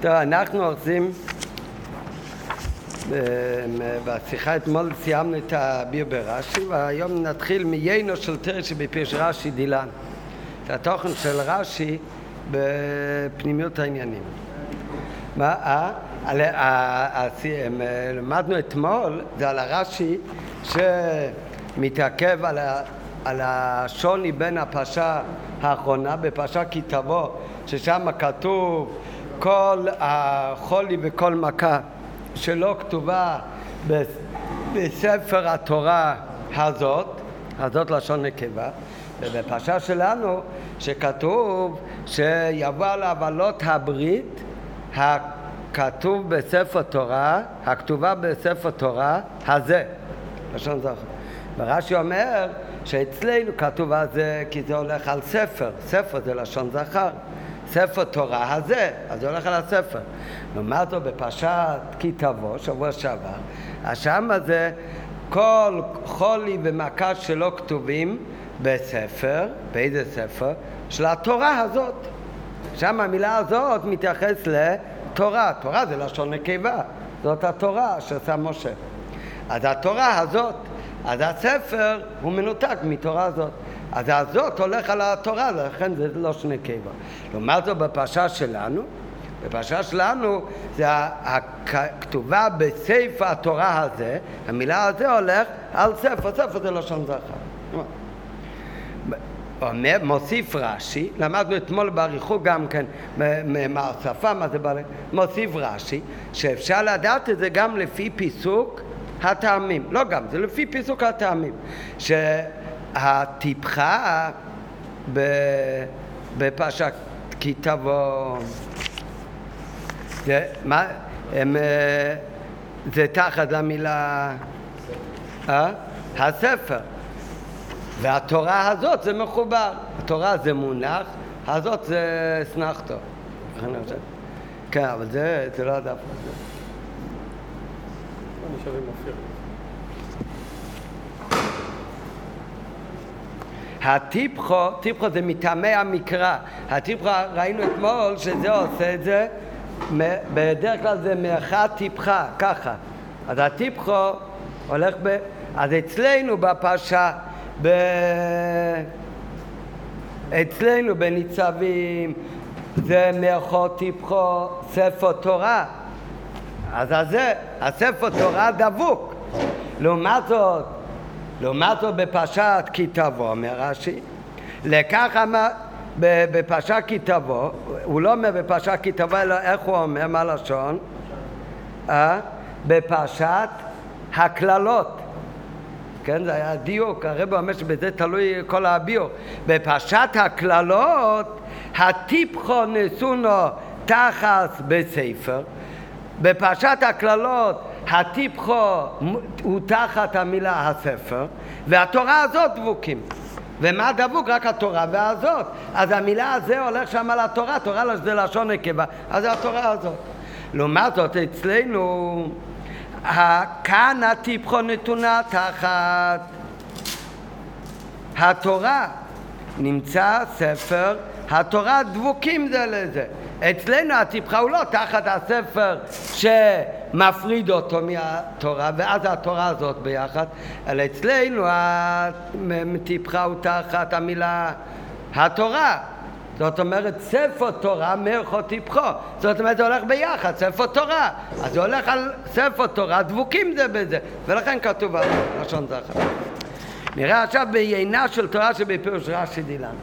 טוב, אנחנו עושים, בשיחה אתמול סיימנו את הביר ברש"י, והיום נתחיל מיינו של תרא שבפירוש רש"י דילן. את התוכן של רש"י בפנימיות העניינים. מה, אה? על, למדנו אתמול, זה על הרש"י שמתעכב על, ה, על השוני בין הפרשה האחרונה, בפרשה כי תבוא, ששם כתוב כל החולי וכל מכה שלא כתובה בספר התורה הזאת, הזאת לשון נקבה, ובפרשה שלנו שכתוב שיבוא על עוולות הברית הכתוב בספר תורה, הכתובה בספר תורה הזה, לשון זכר. ורש"י אומר שאצלנו כתוב הזה כי זה הולך על ספר, ספר זה לשון זכר. ספר תורה הזה, אז זה הולך על הספר. לעומת זאת בפרשת כי תבוא, שבוע שעבר, אז שמה זה כל חולי ומכה שלא כתובים בספר, באיזה ספר? של התורה הזאת. שם המילה הזאת מתייחס לתורה, תורה זה לשון נקבה, זאת התורה שעשה משה. אז התורה הזאת, אז הספר הוא מנותק מתורה הזאת. אז הזאת הולך על התורה, לכן זה לא שני קיבה. לעומת זאת בפרשה שלנו, בפרשה שלנו זה הכתובה בספר התורה הזה, המילה הזה הולך על ספר, ספר זה לשון זכר. אומר, מוסיף רש"י, למדנו אתמול באריכות גם כן מה השפה, מה זה בעלי, מוסיף רש"י, שאפשר לדעת את זה גם לפי פיסוק הטעמים, לא גם, זה לפי פיסוק הטעמים, ש... הטיפחה בפרשת כי תבוא זה, מה, הם, אה, זה תחת המילה אה? הספר והתורה הזאת זה מחובר התורה זה מונח הזאת זה אסנחתו כן, אבל זה, זה לא הדף הזה. לא נשארים אופיר. הטיפחו, טיפחו זה מטעמי המקרא. הטיפחו, ראינו אתמול שזה עושה את זה, בדרך כלל זה מאחד טיפחה, ככה. אז הטיפחו הולך ב... אז אצלנו בפרשה, ב... אצלנו בניצבים, זה מאחור טיפחו ספר תורה. אז זה, הספר תורה דבוק. לעומת זאת, לעומת זאת בפרשת כי תבוא, אומר רש"י, לכך אמר, בפרשת כי תבוא, הוא לא אומר בפרשת כי תבוא, אלא איך הוא אומר, מה לשון? אה? בפרשת הקללות. כן, זה היה דיוק, הרב אומר שבזה תלוי כל הביור. בפרשת הקללות, הטיפחו נסונו תחת בספר. בפרשת הקללות הטיפחו הוא תחת המילה הספר, והתורה הזאת דבוקים. ומה דבוק? רק התורה והזאת. אז המילה הזה הולך שם על התורה, תורה זה לשון נקבה, אז זה התורה הזאת. לעומת זאת, אצלנו, כאן הטיפחו נתונה תחת התורה. נמצא ספר, התורה דבוקים זה לזה. אצלנו הטיפחה הוא לא תחת הספר שמפריד אותו מהתורה, ואז התורה הזאת ביחד, אלא אצלנו הטיפחה הוא תחת המילה התורה. זאת אומרת, ספר תורה מרחו טיפחו. זאת אומרת, זה הולך ביחד, ספר תורה. אז זה הולך על ספר תורה, דבוקים זה בזה. ולכן כתוב על לשון זכר. נראה עכשיו בעיינה של תורה שבפירוש רש"י דילן.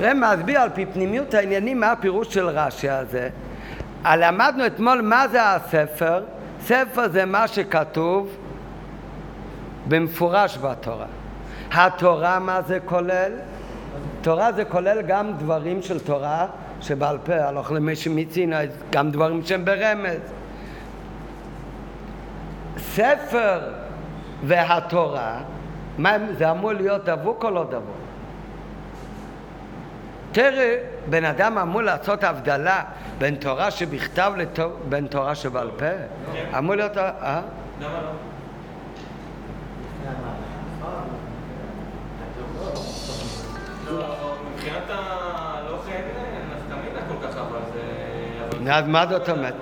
רב מסביר על פי פנימיות העניינים מה הפירוש של רש"י הזה. למדנו אתמול מה זה הספר. ספר זה מה שכתוב במפורש בתורה. התורה מה זה כולל? תורה זה כולל גם דברים של תורה שבעל פה, הלוך למי שמיצינו, גם דברים שהם ברמז. ספר והתורה, מה, זה אמור להיות דבוק או לא דבוק? תראה, בן אדם אמור לעשות הבדלה בין תורה שבכתב לבין תורה שבעל פה? אמור להיות... אה? למה לא? מבחינת הלא חייבים נפקא מינה כל כך, אבל אז מה זאת אומרת?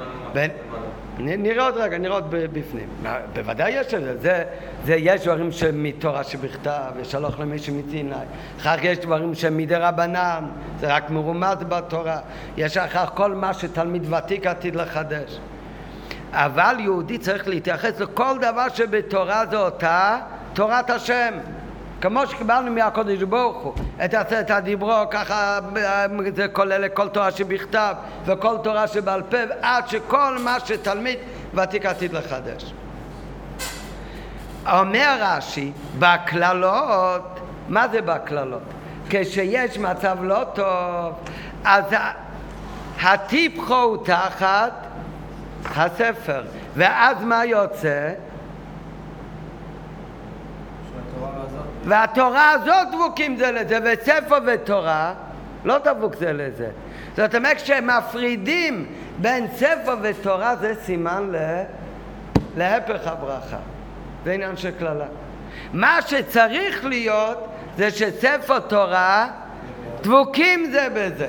נראה עוד רגע, נראה עוד בפנים. בוודאי יש את זה. זה, יש דברים שמתורה שבכתב, יש הלוך למישהו מסיני. אחר כך יש דברים שמדי רבנן, זה רק מרומז בתורה. יש אחר כל מה שתלמיד ותיק עתיד לחדש. אבל יהודי צריך להתייחס לכל דבר שבתורה זה אותה תורת השם. כמו שקיבלנו מהקודש ברוך הוא, את עשרת הדיברו, ככה זה כולל כל תורה שבכתב וכל תורה שבעל פה, עד שכל מה שתלמיד ותיק עתיד לחדש. אומר רש"י, בקללות, מה זה בקללות? כשיש מצב לא טוב, אז הטיפחו הוא תחת הספר, ואז מה יוצא? והתורה הזאת דבוקים זה לזה, וספר ותורה לא דבוק זה לזה. זאת אומרת, כשמפרידים בין ספר ותורה זה סימן ל... להפך הברכה. זה עניין של קללה. מה שצריך להיות זה שספר תורה דבוקים זה בזה.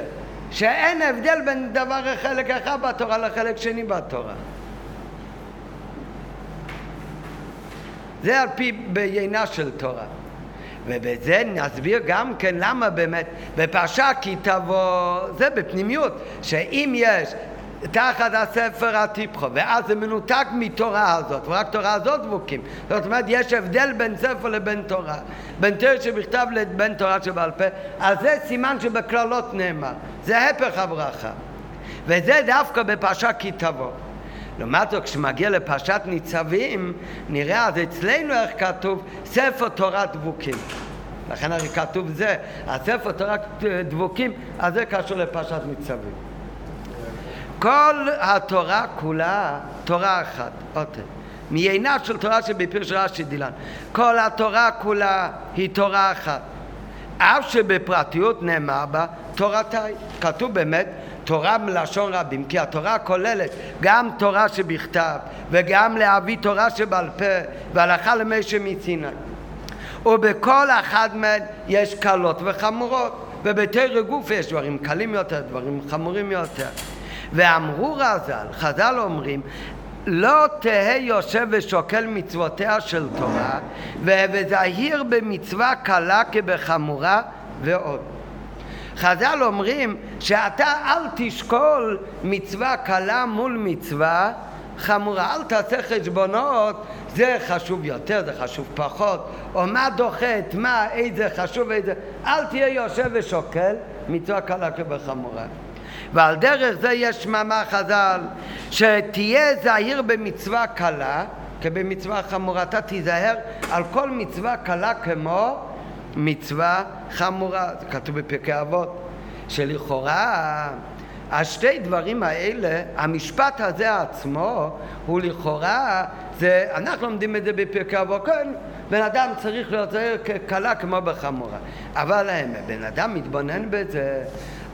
שאין הבדל בין דבר חלק אחד בתורה לחלק שני בתורה. זה על פי בעיינה של תורה. ובזה נסביר גם כן למה באמת בפרשה כי תבוא, זה בפנימיות, שאם יש תחת הספר הטיפחו, ואז זה מנותק מתורה הזאת, ורק תורה הזאת דבוקים. זאת אומרת, יש הבדל בין ספר לבין תורה, בין תורה שבכתב לבין תורה שבעל פה, אז זה סימן שבכללות נאמר, זה הפך הברכה. וזה דווקא בפרשה כי תבוא. לעומת זאת, כשמגיע לפרשת ניצבים, נראה אז אצלנו איך כתוב ספר תורת דבוקים. לכן הרי כתוב זה, הספר תורת דבוקים, אז זה קשור לפרשת ניצבים. כל התורה כולה תורה אחת, אותה. מעינה של תורה שבפירוש רש"י דילן. כל התורה כולה היא תורה אחת. אף שבפרטיות נאמר בה תורתיי. כתוב באמת תורה מלשון רבים, כי התורה כוללת גם תורה שבכתב וגם להביא תורה שבעל פה והלכה למשה מסיני. ובכל אחת מהן יש קלות וחמורות, ובתרא גוף יש דברים קלים יותר, דברים חמורים יותר. ואמרו רז"ל, חז"ל אומרים, לא תהא יושב ושוקל מצוותיה של תורה, וזהיר במצווה קלה כבחמורה ועוד. חז"ל אומרים שאתה אל תשקול מצווה קלה מול מצווה חמורה, אל תעשה חשבונות, זה חשוב יותר, זה חשוב פחות, או מה דוחה את מה, איזה חשוב, איזה... אל תהיה יושב ושוקל מצווה קלה כבחמורה. ועל דרך זה יש מאמר חז"ל, שתהיה זהיר במצווה קלה כבמצווה חמורה. אתה תיזהר על כל מצווה קלה כמו מצווה חמורה. זה כתוב בפרקי אבות, שלכאורה השתי דברים האלה, המשפט הזה עצמו, הוא לכאורה, זה, אנחנו לומדים את זה בפרקי אבות, כן, בן אדם צריך להיות קלה כמו בחמורה. אבל בן אדם מתבונן בזה,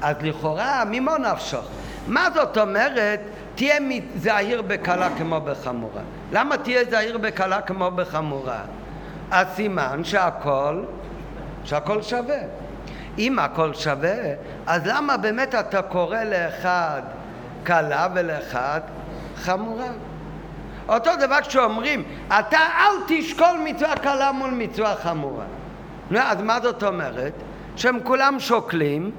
אז לכאורה, ממו נפשך? מה זאת אומרת, תהיה זהיר בקלה כמו בחמורה? למה תהיה זהיר בקלה כמו בחמורה? הסימן שהכל, שהכל שווה. אם הכל שווה, אז למה באמת אתה קורא לאחד קלה ולאחד חמורה? אותו דבר כשאומרים, אתה אל תשקול מצווה קלה מול מצווה חמורה. נו, אז מה זאת אומרת? שהם כולם שוקלים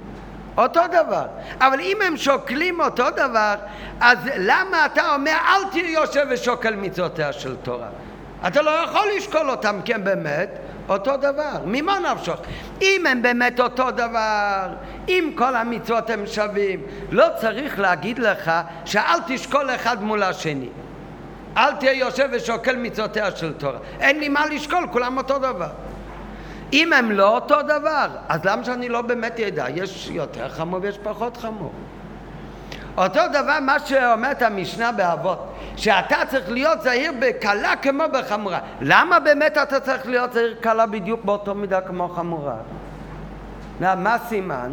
אותו דבר. אבל אם הם שוקלים אותו דבר, אז למה אתה אומר אל תהיה יושב ושוקל מצוותיה של תורה? אתה לא יכול לשקול אותם הם באמת אותו דבר. ממה נפשוך? אם הם באמת אותו דבר, אם כל המצוות הם שווים, לא צריך להגיד לך שאל תשקול אחד מול השני. אל תהיה יושב ושוקל מצוותיה של תורה. אין לי מה לשקול, כולם אותו דבר. אם הם לא אותו דבר, אז למה שאני לא באמת ידע? יש יותר חמור ויש פחות חמור. אותו דבר מה שאומרת המשנה באבות, שאתה צריך להיות זהיר בקלה כמו בחמורה. למה באמת אתה צריך להיות זהיר קלה בדיוק באותו מידה כמו חמורה? מה הסימן?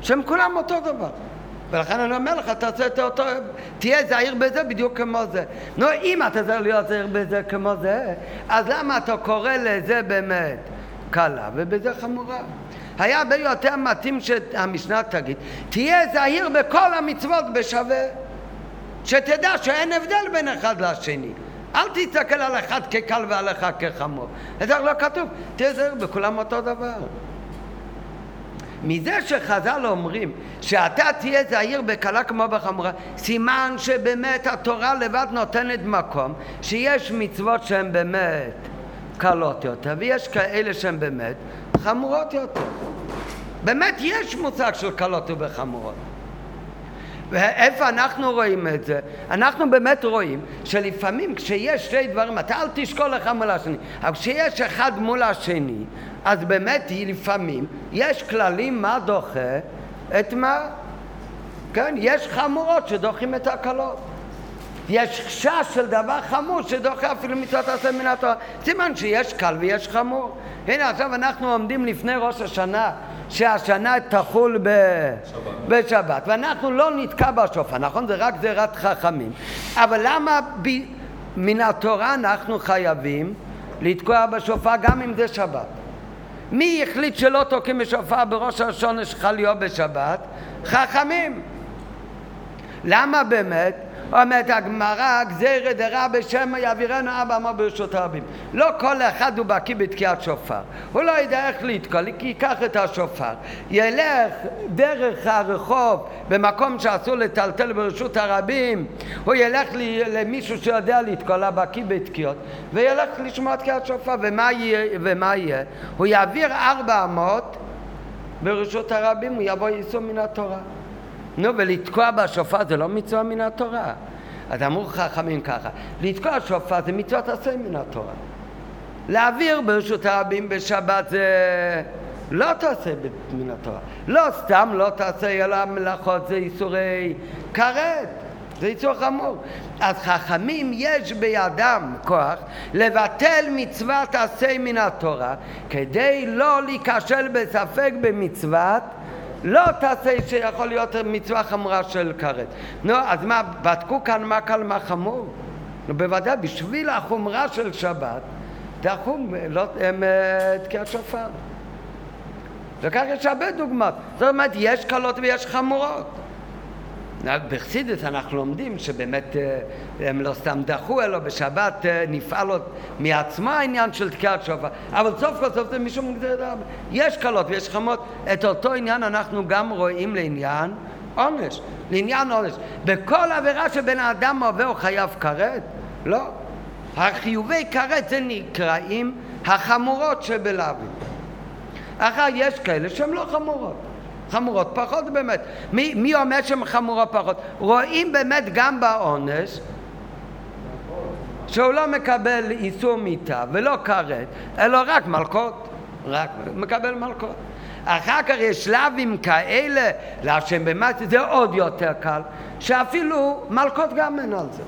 שהם כולם אותו דבר. ולכן אני אומר לך, תעשה את אותו, תהיה זהיר בזה בדיוק כמו זה. נו, אם אתה צריך להיות זהיר בזה כמו זה, אז למה אתה קורא לזה באמת קלה ובזה חמורה? היה הרבה יותר מתאים שהמשנה תגיד, תהיה זהיר בכל המצוות בשווה. שתדע שאין הבדל בין אחד לשני. אל תסתכל על אחד כקל ועל אחד כחמור. זה לא כתוב, תזהר בכולם אותו דבר. מזה שחז"ל אומרים שאתה תהיה זהיר בקלה כמו בחמורה, סימן שבאמת התורה לבד נותנת מקום שיש מצוות שהן באמת קלות יותר ויש כאלה שהן באמת חמורות יותר. באמת יש מושג של קלות ובחמורות. ואיפה אנחנו רואים את זה? אנחנו באמת רואים שלפעמים כשיש שתי דברים, אתה אל תשקול לך מול השני, אבל כשיש אחד מול השני, אז באמת היא לפעמים, יש כללים מה דוחה את מה? כן, יש חמורות שדוחים את הקלות. יש חשש של דבר חמור שדוחה אפילו מצוות עשה מן התורה. סימן שיש קל ויש חמור. הנה עכשיו אנחנו עומדים לפני ראש השנה שהשנה תחול ב... בשבת. בשבת, ואנחנו לא נתקע בשופר, נכון? זה רק גזירת חכמים. אבל למה ב... מן התורה אנחנו חייבים לתקוע בשופר גם אם זה שבת? מי החליט שלא תוקעים בשופר בראש השונה שלך להיות בשבת? חכמים. למה באמת? אומרת הגמרא, גזירא דרע בשם יעבירנו אבא אמר ברשות הרבים. לא כל אחד הוא בקיא בתקיעת שופר. הוא לא יודע איך לתקוע, ייקח את השופר. ילך דרך הרחוב במקום שאסור לטלטל ברשות הרבים, הוא ילך למישהו שיודע לתקוע, לבקיא בתקיעות, וילך לשמוע תקיעת שופר. ומה יהיה? ומה יהיה? הוא יעביר ארבע אמות ברשות הרבים, הוא יבוא יישום מן התורה. נו, ולתקוע בשופר זה לא מצווה מן התורה. אז אמרו חכמים ככה, לתקוע שופר זה מצוות עשה מן התורה. להעביר ברשות הרבים בשבת זה לא תעשה מן התורה. לא סתם לא תעשה אלא מלאכות זה איסורי כרת. זה איסור חמור. אז חכמים יש בידם כוח לבטל מצוות עשה מן התורה כדי לא להיכשל בספק במצוות לא תעשה שיכול להיות מצווה חמורה של כרת. נו, אז מה, בדקו כאן מה קל מה חמור? נו, בוודאי, בשביל החומרה של שבת, דחו לא, אה, תקיעת שופר. וכך יש הרבה דוגמאות. זאת אומרת, יש קלות ויש חמורות. בחסידס אנחנו לומדים שבאמת אה, הם לא סתם דחו, אלא בשבת אה, נפעל עוד מעצמו העניין של תקיעת שופר, אבל סוף כל סוף זה משום גזירת יש קלות ויש חמות, את אותו עניין אנחנו גם רואים לעניין עונש, לעניין עונש. בכל עבירה שבן האדם עובר הוא חייב כרת? לא. החיובי כרת זה נקראים החמורות שבלאווים. אחר יש כאלה שהן לא חמורות. חמורות פחות באמת. מי, מי אומר שהן חמורות פחות? רואים באמת גם בעונש שהוא לא מקבל איסור מיתה ולא כרת, אלא רק מלקות, רק מקבל מלקות. אחר כך יש שלבים כאלה, להשם באמת זה עוד יותר קל, שאפילו מלקות גם אין על זה.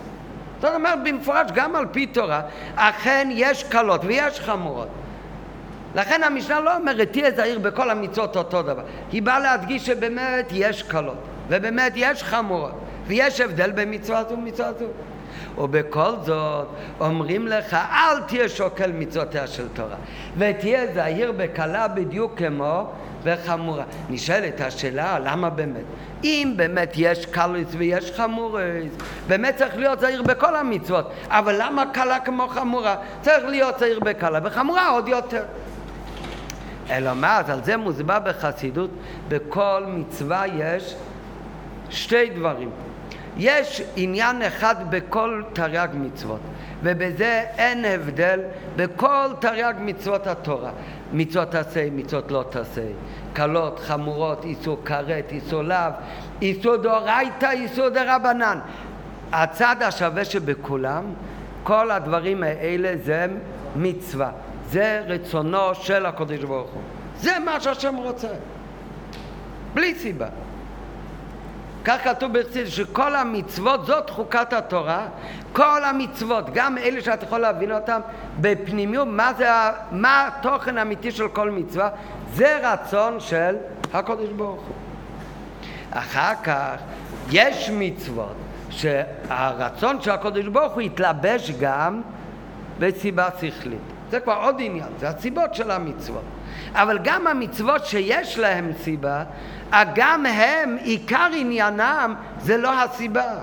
זאת אומרת במפורש גם על פי תורה, אכן יש קלות ויש חמורות. לכן המשנה לא אומרת תהיה זהיר בכל המצוות אותו דבר. היא באה להדגיש שבאמת יש קלות, ובאמת יש חמורות, ויש הבדל בין מצווה זו ומצווה זו. ובכל זאת אומרים לך אל תהיה שוקל מצוותיה של תורה ותהיה זהיר בקלה בדיוק כמו וחמורה. נשאלת השאלה למה באמת? אם באמת יש קלוס ויש חמורס, באמת צריך להיות זהיר בכל המצוות, אבל למה קלה כמו חמורה? צריך להיות זהיר בקלה, וחמורה עוד יותר. אלא מה, על זה מוסבר בחסידות, בכל מצווה יש שתי דברים. יש עניין אחד בכל תרי"ג מצוות, ובזה אין הבדל בכל תרי"ג מצוות התורה. מצוות תעשה, מצוות לא תעשה, קלות, חמורות, איסור כרת, איסור לאו, איסור דאורייתא, איסור דרבנן. הצד השווה שבכולם, כל הדברים האלה זה מצווה. זה רצונו של הקדוש ברוך הוא. זה מה שהשם רוצה. בלי סיבה. כך כתוב בחסיד שכל המצוות זאת חוקת התורה, כל המצוות, גם אלה שאת יכול להבין אותם בפנימיות, מה, זה, מה התוכן האמיתי של כל מצווה, זה רצון של הקדוש ברוך הוא. אחר כך יש מצוות שהרצון של הקדוש ברוך הוא יתלבש גם בסיבה שכלית. זה כבר עוד עניין, זה הסיבות של המצוות. אבל גם המצוות שיש להם סיבה, גם הם, עיקר עניינם זה לא הסיבה.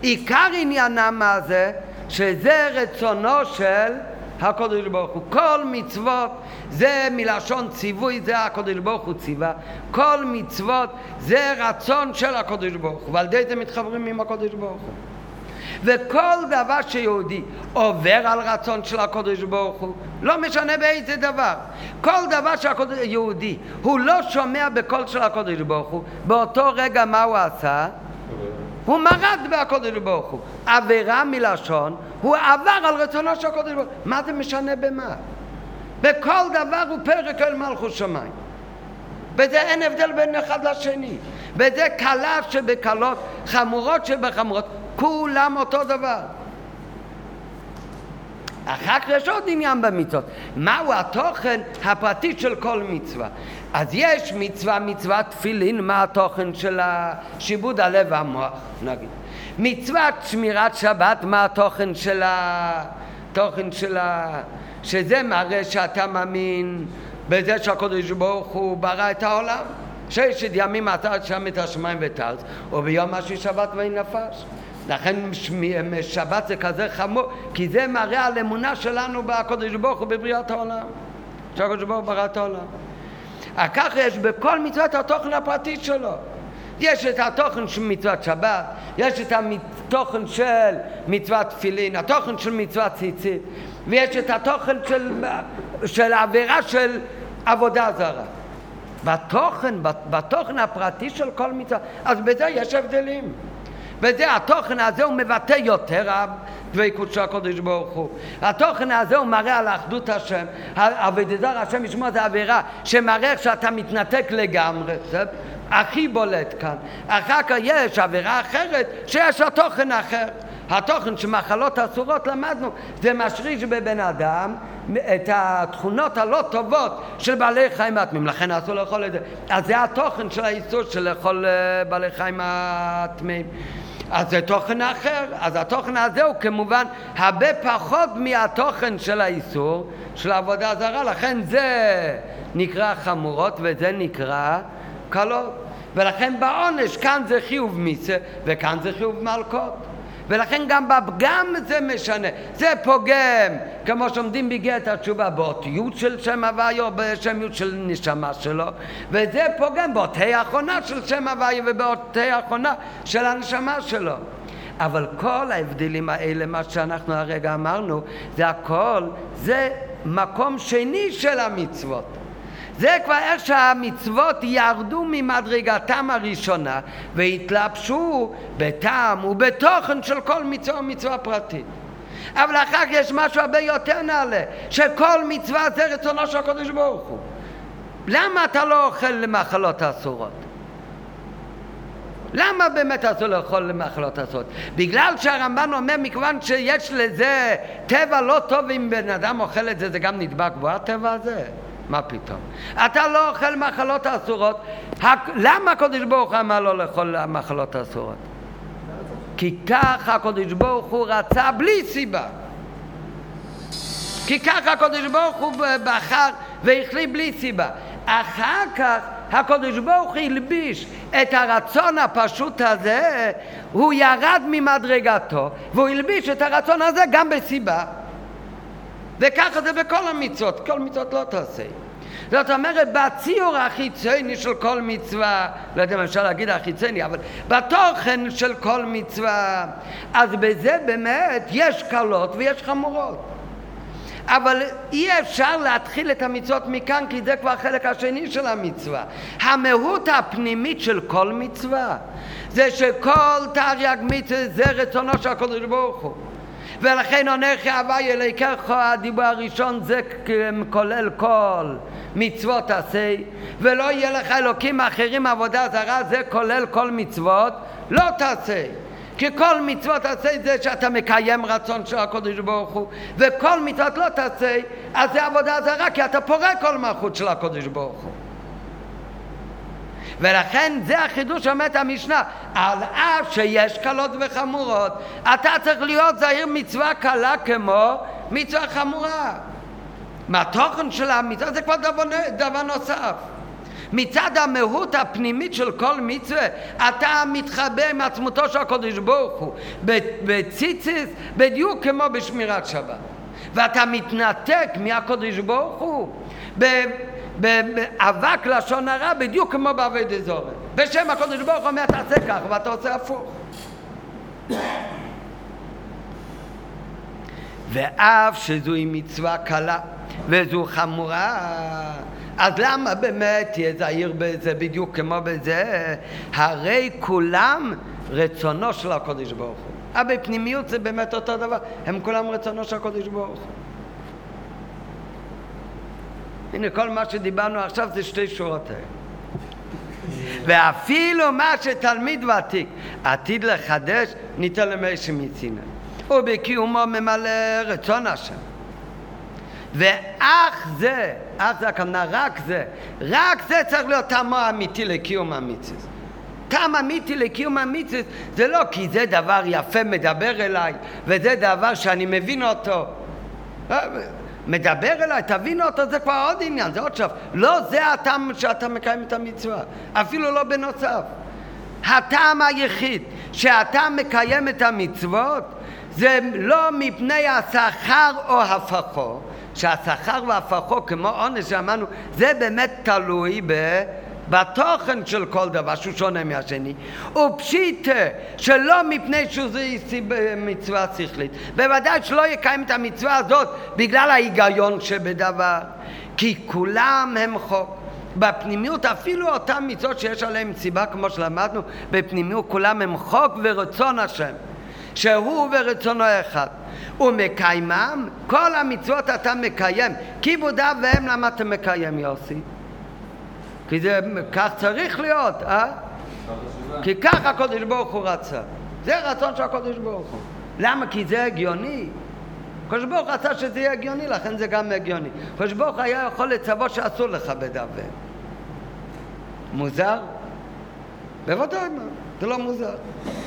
עיקר עניינם מה זה? שזה רצונו של הקודש ברוך הוא. כל מצוות זה מלשון ציווי, זה הקודש ברוך הוא ציווה. כל מצוות זה רצון של הקודש ברוך הוא, ועל ידי זה מתחברים עם הקודש ברוך הוא. וכל דבר שיהודי עובר על רצון של הקודש ברוך הוא, לא משנה באיזה דבר, כל דבר שיהודי הוא לא שומע בקול של הקודש ברוך הוא, באותו רגע מה הוא עשה? הוא מרד בהקודש ברוך הוא. עבירה מלשון, הוא עבר על רצונו של הקודש ברוך הוא. מה זה משנה במה? בכל דבר הוא פרק אל מלכות שמיים. בזה אין הבדל בין אחד לשני. בזה קלה שבקלות, חמורות שבחמורות, כולם אותו דבר. אחר כך יש עוד עניין במצוות. מהו התוכן הפרטי של כל מצווה? אז יש מצווה, מצוות תפילין, מה התוכן של שיבוד הלב והמוח, נגיד. מצוות שמירת שבת, מה התוכן של התוכן של ה... שזה מראה שאתה מאמין בזה שהקדוש ברוך הוא ברא את העולם. ששת ימים אתה שם את השמיים ואת הארץ, וביום השביעי שבת ואין נפש. לכן שבת זה כזה חמור, כי זה מראה על אמונה שלנו בקדוש ברוך הוא בבריאת העולם. שהקדוש ברוך הוא ברא את העולם. כך יש בכל מצווה את התוכן הפרטי שלו. יש את התוכן של מצוות שבת, יש את התוכן של מצוות תפילין, התוכן של מצוות ציצית, ויש את התוכן של, של עבירה של עבודה זרה. בתוכן, בתוכן הפרטי של כל מצווה, אז בזה יש הבדלים. וזה, התוכן הזה הוא מבטא יותר הדבקות של הקודש ברוך הוא. התוכן הזה הוא מראה על אחדות השם. אבידזר השם ישמור זה עבירה שמראה שאתה מתנתק לגמרי. זה הכי בולט כאן. אחר כך יש עבירה אחרת שיש לה תוכן אחר. התוכן של מחלות אסורות למדנו, זה משריש בבן אדם את התכונות הלא טובות של בעלי חיים הטמאים, לכן אסור לאכול את זה. אז זה התוכן של האיסור של לאכול אה, בעלי חיים הטמאים. אז זה תוכן אחר, אז התוכן הזה הוא כמובן הרבה פחות מהתוכן של האיסור, של העבודה הזרה, לכן זה נקרא חמורות וזה נקרא קלות. ולכן בעונש כאן זה חיוב מיסה וכאן זה חיוב מלכות. ולכן גם בפגם זה משנה. זה פוגם, כמו שעומדים בגט התשובה, באותיות של שם הוויה או בשמיות של נשמה שלו, וזה פוגם באותי האחרונה של שם הוויה ובאותי האחרונה של הנשמה שלו. אבל כל ההבדלים האלה, מה שאנחנו הרגע אמרנו, זה הכל, זה מקום שני של המצוות. זה כבר איך שהמצוות ירדו ממדרגתם הראשונה והתלבשו בטעם ובתוכן של כל מצווה ומצווה פרטית. אבל אחר כך יש משהו הרבה יותר נעלה, שכל מצווה זה רצונו של הקדוש ברוך הוא. למה אתה לא אוכל למאכלות אסורות? למה באמת אסור לאכול למאכלות אסורות? בגלל שהרמב"ן אומר מכיוון שיש לזה טבע לא טוב אם בן אדם אוכל את זה זה גם נדבק בו הטבע הזה? מה פתאום? אתה לא אוכל מחלות אסורות, למה הקדוש ברוך הוא אמר לא לאכול מחלות אסורות? כי ככה הקדוש ברוך הוא רצה בלי סיבה. כי ככה הקדוש ברוך הוא בחר והחליט בלי סיבה. אחר כך הקדוש ברוך הוא הלביש את הרצון הפשוט הזה, הוא ירד ממדרגתו, והוא הלביש את הרצון הזה גם בסיבה. וככה זה בכל המצוות, כל מצוות לא תעשה. זאת אומרת, בציור החיצוני של כל מצווה, לא יודע אם אפשר להגיד החיצוני, אבל בתוכן של כל מצווה, אז בזה באמת יש קלות ויש חמורות. אבל אי אפשר להתחיל את המצוות מכאן כי זה כבר החלק השני של המצווה. המהות הפנימית של כל מצווה זה שכל תרי"ג מצווה זה רצונו של הקדוש ברוך הוא. ולכן עונך הווי אליקך הדיבור הראשון זה כולל כל מצוות עשה ולא יהיה לך אלוקים אחרים עבודה זרה זה כולל כל מצוות לא תעשה. כי כל מצוות תעשה זה שאתה מקיים רצון של הקודש ברוך הוא וכל מצוות לא תעשה אז זה עבודה זרה כי אתה פורק כל מלכות של הקודש ברוך הוא ולכן זה החידוש שאומרת המשנה, על אף שיש קלות וחמורות, אתה צריך להיות זהיר מצווה קלה כמו מצווה חמורה. מהתוכן של המצווה זה כבר דבר, דבר נוסף. מצד המהות הפנימית של כל מצווה, אתה מתחבר עם עצמותו של הקודש ברוך הוא, בציציס, בדיוק כמו בשמירת שבת. ואתה מתנתק מהקודש ברוך הוא באבק לשון הרע, בדיוק כמו בעבד אזורי. בשם הקודש ברוך הוא אומר, תעשה ככה, ואתה עושה הפוך. ואף שזוהי מצווה קלה וזו חמורה, אז למה באמת תהיה זהיר בזה בדיוק כמו בזה? הרי כולם רצונו של הקודש ברוך הוא. אבל בפנימיות זה באמת אותו דבר, הם כולם רצונו של הקודש ברוך הוא. הנה כל מה שדיברנו עכשיו זה שתי שורות האלה. ואפילו מה שתלמיד ותיק עתיד לחדש, ניתן למי שמצינה. ובקיומו ממלא רצון השם. ואך זה, אך זה הכוונה רק זה, רק זה צריך להיות טעמו אמיתי לקיום המצווה. טעם אמיתי לקיום המצווה זה לא כי זה דבר יפה מדבר אליי וזה דבר שאני מבין אותו. מדבר אליי, תבין אותו, זה כבר עוד עניין, זה עוד שף. לא זה הטעם שאתה מקיים את המצווה, אפילו לא בנוסף. הטעם היחיד שאתה מקיים את המצוות זה לא מפני השכר או הפכו, שהשכר והפכו כמו עונש שאמרנו, זה באמת תלוי ב... בתוכן של כל דבר שהוא שונה מהשני, ופשיטה שלא מפני שזה מצווה שכלית. בוודאי שלא יקיים את המצווה הזאת בגלל ההיגיון שבדבר, כי כולם הם חוק. בפנימיות אפילו אותן מצוות שיש עליהן סיבה כמו שלמדנו בפנימיות כולם הם חוק ורצון השם שהוא ורצונו אחד ומקיימם כל המצוות אתה מקיים כיבודיו והם למה אתה מקיים יוסי? כי זה כך צריך להיות, אה? כי כך הקודש ברוך הוא רצה. זה רצון של הקודש ברוך הוא. למה? כי זה הגיוני. הקודש ברוך רצה שזה יהיה הגיוני, לכן זה גם הגיוני. הקודש ברוך היה יכול לצוות שאסור לכבד אביהם. מוזר? בוודאי, זה לא מוזר.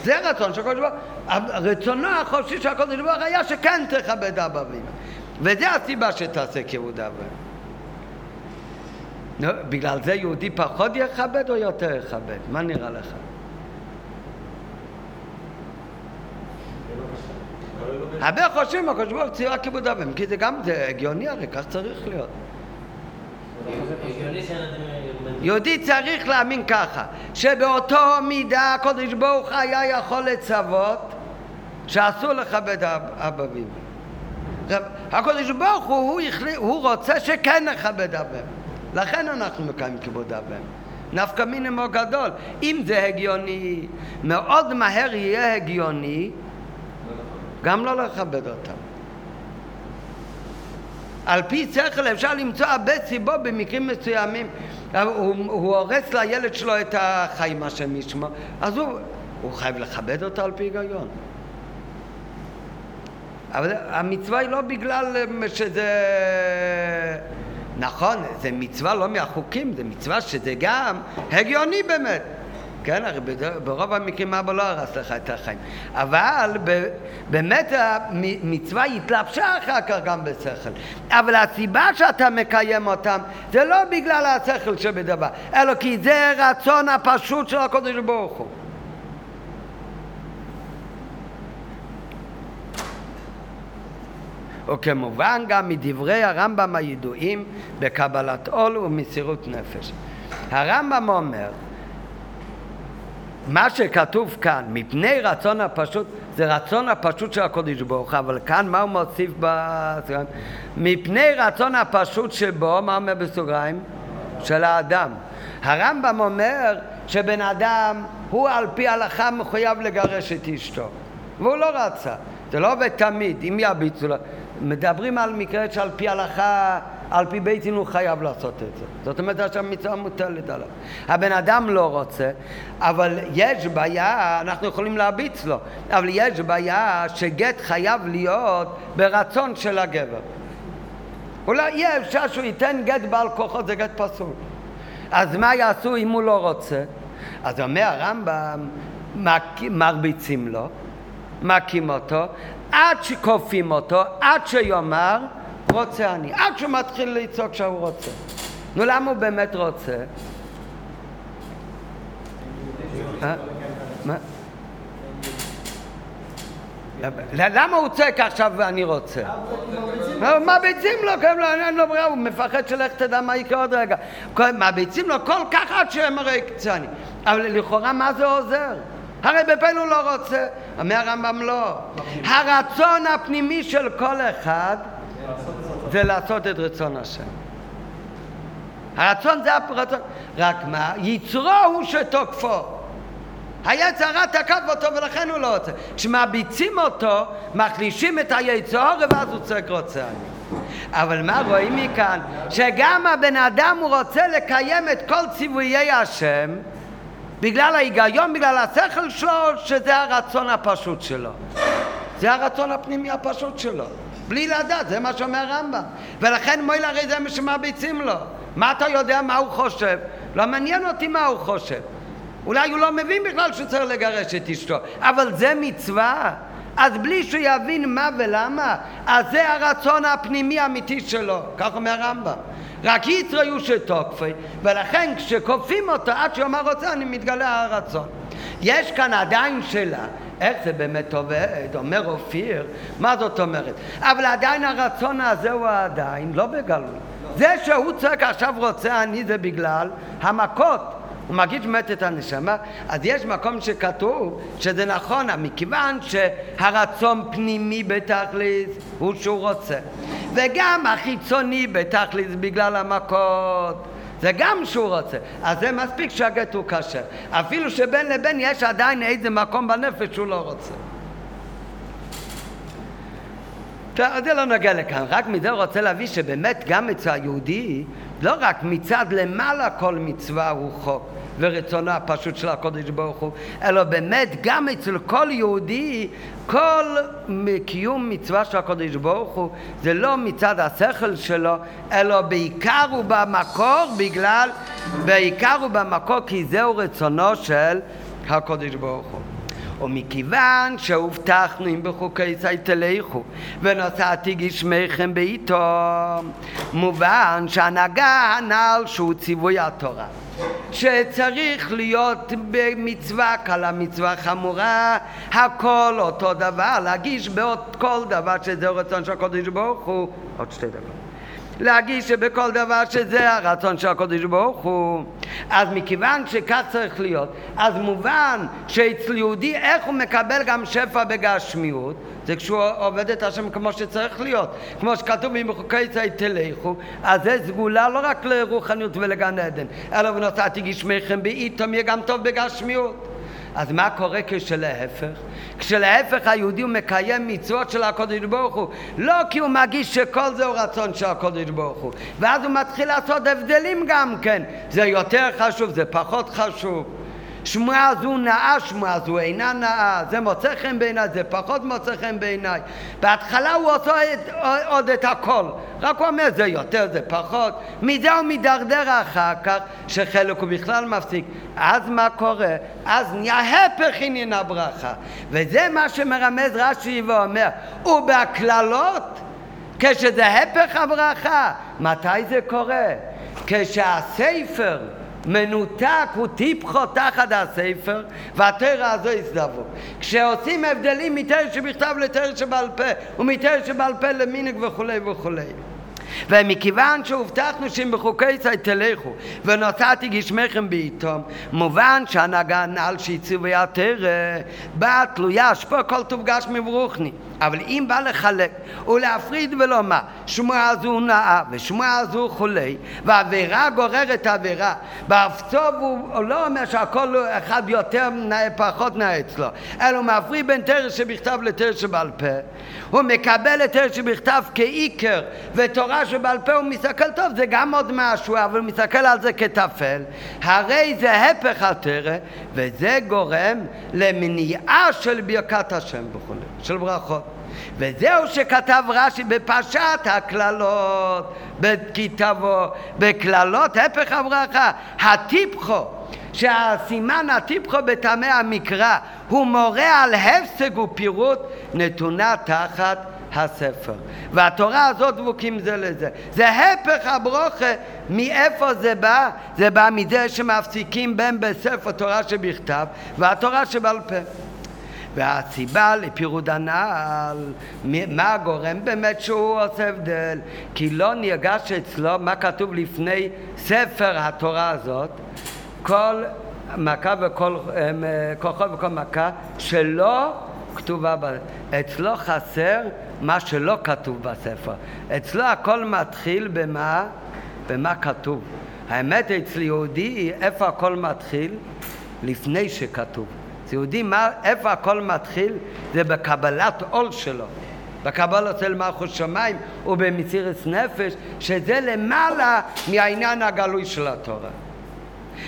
זה רצון של הקודש ברוך. רצונו החופשי של הקודש ברוך היה שכן תכבד אבא ואמא. וזה הסיבה שתעשה כיבוד אביהם. בגלל זה יהודי פחות יכבד או יותר יכבד? מה נראה לך? הרבה חושבים, הקדוש ברוך הוא צירה כיבוד אבם, כי זה גם, זה הגיוני הרי, כך צריך להיות. יהודי צריך להאמין ככה, שבאותו מידה הקדוש ברוך היה יכול לצוות שאסור לכבד ואמא. הקדוש ברוך הוא, הוא רוצה שכן נכבד אבא. לכן אנחנו מקיימים כיבוד אב ואם. נפקא מינימו גדול. אם זה הגיוני, מאוד מהר יהיה הגיוני גם לא לכבד אותם. על פי שכל אפשר למצוא הרבה סיבות במקרים מסוימים. הוא, הוא הורס לילד שלו את החיים, השם ישמע, אז הוא, הוא חייב לכבד אותו על פי היגיון. אבל המצווה היא לא בגלל שזה... נכון, זה מצווה לא מהחוקים, זה מצווה שזה גם הגיוני באמת. כן, הרי ברוב המקרים אבא לא הרס לך את החיים. אבל באמת המצווה התלבשה אחר כך גם בשכל. אבל הסיבה שאתה מקיים אותם זה לא בגלל השכל שבדבר, אלא כי זה רצון הפשוט של הקודש ברוך הוא. וכמובן גם מדברי הרמב"ם הידועים בקבלת עול ומסירות נפש. הרמב"ם אומר, מה שכתוב כאן, מפני רצון הפשוט, זה רצון הפשוט של הקודש ברוך אבל כאן מה הוא מוסיף בסוגריים? מפני רצון הפשוט שבו, מה אומר בסוגריים? של האדם. הרמב"ם אומר שבן אדם הוא על פי הלכה מחויב לגרש את אשתו והוא לא רצה, זה לא עובד תמיד, אם ירביצו לו מדברים על מקרה שעל פי הלכה, על פי בית דין הוא חייב לעשות את זה. זאת אומרת שהמצווה מוטלת עליו. הבן אדם לא רוצה, אבל יש בעיה, אנחנו יכולים להרביץ לו, אבל יש בעיה שגט חייב להיות ברצון של הגבר. אולי יהיה אפשר שהוא ייתן גט בעל כוחות, זה גט פסול. אז מה יעשו אם הוא לא רוצה? אז אומר הרמב"ם, מרביצים לו, מכים אותו, עד שכופים אותו, עד שיאמר רוצה אני, עד שהוא מתחיל לצעוק שהוא רוצה. נו למה הוא באמת רוצה? אה? מה? למה הוא צועק עכשיו ואני רוצה? מרביצים לו, אין לו ברירה, הוא מפחד שלך תדע מה יקרה עוד רגע. מרביצים לו כל כך עד שהם הרי קצני. אבל לכאורה מה זה עוזר? הרי בפן הוא לא רוצה, אומר הרמב"ם לא. הרצון הפנימי של כל אחד זה לעשות את רצון השם. הרצון זה הרצון, רק מה? יצרו הוא שתוקפו. היצר הרע תקף אותו ולכן הוא לא רוצה. כשמרביצים אותו, מחלישים את היצר ואז הוא צועק רוצה אני. אבל מה רואים מכאן? שגם הבן אדם הוא רוצה לקיים את כל ציוויי השם בגלל ההיגיון, בגלל השכל שלו, שזה הרצון הפשוט שלו. זה הרצון הפנימי הפשוט שלו. בלי לדעת, זה מה שאומר הרמב"ם. ולכן מויל הרי זה מה שמרביצים לו. מה אתה יודע מה הוא חושב? לא מעניין אותי מה הוא חושב. אולי הוא לא מבין בכלל שהוא צריך לגרש את אשתו, אבל זה מצווה. אז בלי שהוא יבין מה ולמה, אז זה הרצון הפנימי האמיתי שלו, כך אומר הרמב"ם. רק יצריו שתוקפי, ולכן כשכופים אותו עד שהוא אמר רוצה, אני מתגלה הרצון. יש כאן עדיין שאלה, איך זה באמת עובד? אומר אופיר, מה זאת אומרת? אבל עדיין הרצון הזה הוא עדיין לא בגלוי. זה שהוא צועק עכשיו רוצה אני זה בגלל המכות. הוא באמת את הנשמה, אז יש מקום שכתוב שזה נכון, מכיוון שהרצון פנימי בתכלית הוא שהוא רוצה, וגם החיצוני בתכלית בגלל המכות. זה גם שהוא רוצה, אז זה מספיק שהגט הוא כשר. אפילו שבין לבין יש עדיין איזה מקום בנפש שהוא לא רוצה. טוב, זה לא נוגע לכאן, רק מזה הוא רוצה להביא שבאמת גם אצל היהודי, לא רק מצד למעלה כל מצווה הוא חוק ורצונו הפשוט של הקודש ברוך הוא, אלא באמת גם אצל כל יהודי, כל קיום מצווה של הקודש ברוך הוא, זה לא מצד השכל שלו, אלא בעיקר הוא במקור בגלל, בעיקר הוא במקור כי זהו רצונו של הקודש ברוך הוא. ומכיוון שהובטחנו אם בחוקי צי תלכו ונוצאתי גשמיכם בעיתו מובן שהנהגה הנ"ל שהוא ציווי התורה שצריך להיות במצווה קלה, מצווה חמורה, הכל אותו דבר, להגיש בעוד כל דבר שזה רצון של הקודש ברוך הוא, עוד שתי דקות. להגיש שבכל דבר שזה הרצון של הקודש ברוך הוא. אז מכיוון שכך צריך להיות, אז מובן שאצל יהודי איך הוא מקבל גם שפע בגשמיות? זה כשהוא עובד את השם כמו שצריך להיות. כמו שכתוב אם בחוקי צי תלכו, אז זה סגולה לא רק לרוחניות ולגן עדן, אלא ונוצאתי גשמיכם באיתום יהיה גם טוב בגשמיות. אז מה קורה כשלהפך? כשלהפך היהודי הוא מקיים מצוות של הקודש ברוך הוא לא כי הוא מרגיש שכל זה הוא רצון של הקודש ברוך הוא. ואז הוא מתחיל לעשות הבדלים גם כן. זה יותר חשוב, זה פחות חשוב שמועה זו נאה, שמועה זו אינה נאה, זה מוצא חן בעיניי, זה פחות מוצא חן בעיניי. בהתחלה הוא עושה את, עוד את הכל, רק הוא אומר זה יותר, זה פחות. מזה הוא מידרדר אחר כך, שחלק הוא בכלל מפסיק. אז מה קורה? אז נהיה הפך עניין הברכה. וזה מה שמרמז רש"י ואומר, ובהקללות, כשזה הפך הברכה, מתי זה קורה? כשהספר מנותק הוא טיפחו תחת הספר והתרא הזו יסדבו. כשעושים הבדלים מתרא שבכתב לתרא שבעל פה ומתרא שבעל פה למינק וכולי וכולי ומכיוון שהובטחנו שאם בחוקי צי תלכו ונוצאתי גשמכם בעיתום מובן שהנהגה נעל שהציבו יתר באה תלויה שפה כל טוב גשמי ברוכני אבל אם בא לחלק ולהפריד ולומר שמועה זו נאה ושמועה זו חולי ועבירה גוררת עבירה באפצוב הוא לא אומר שהכל אחד יותר נאה פחות נאה אצלו אלא הוא מפריד בין תרס שבכתב לתרס שבעל פה. הוא מקבל את תרס שבכתב כעיקר ותורה שבעל פה הוא מסתכל טוב זה גם עוד משהו אבל הוא מסתכל על זה כטפל. הרי זה הפך התרא וזה גורם למניעה של ברכת השם וכו' של ברכות וזהו שכתב רש"י בפרשת הקללות בכתבו בקללות הפך הברכה הטיפחו שהסימן הטיפחו בטעמי המקרא הוא מורה על הפסק ופירוט נתונה תחת הספר. והתורה הזאת דבוקים זה לזה. זה הפך הברוכה, מאיפה זה בא? זה בא מזה שמפסיקים בין בספר תורה שבכתב והתורה שבעל פה. והסיבה לפירוד הנעל, מה גורם באמת שהוא עושה הבדל? כי לא נרגש אצלו מה כתוב לפני ספר התורה הזאת, כל מכה וכל, כל חול וכל מכה שלא כתובה. אצלו חסר מה שלא כתוב בספר. אצלו הכל מתחיל במה? במה כתוב. האמת אצל יהודי, איפה הכל מתחיל? לפני שכתוב. יהודי, מה, איפה הכל מתחיל? זה בקבלת עול שלו. בקבלת של מלכות שמיים ובמסירת נפש, שזה למעלה מהעניין הגלוי של התורה.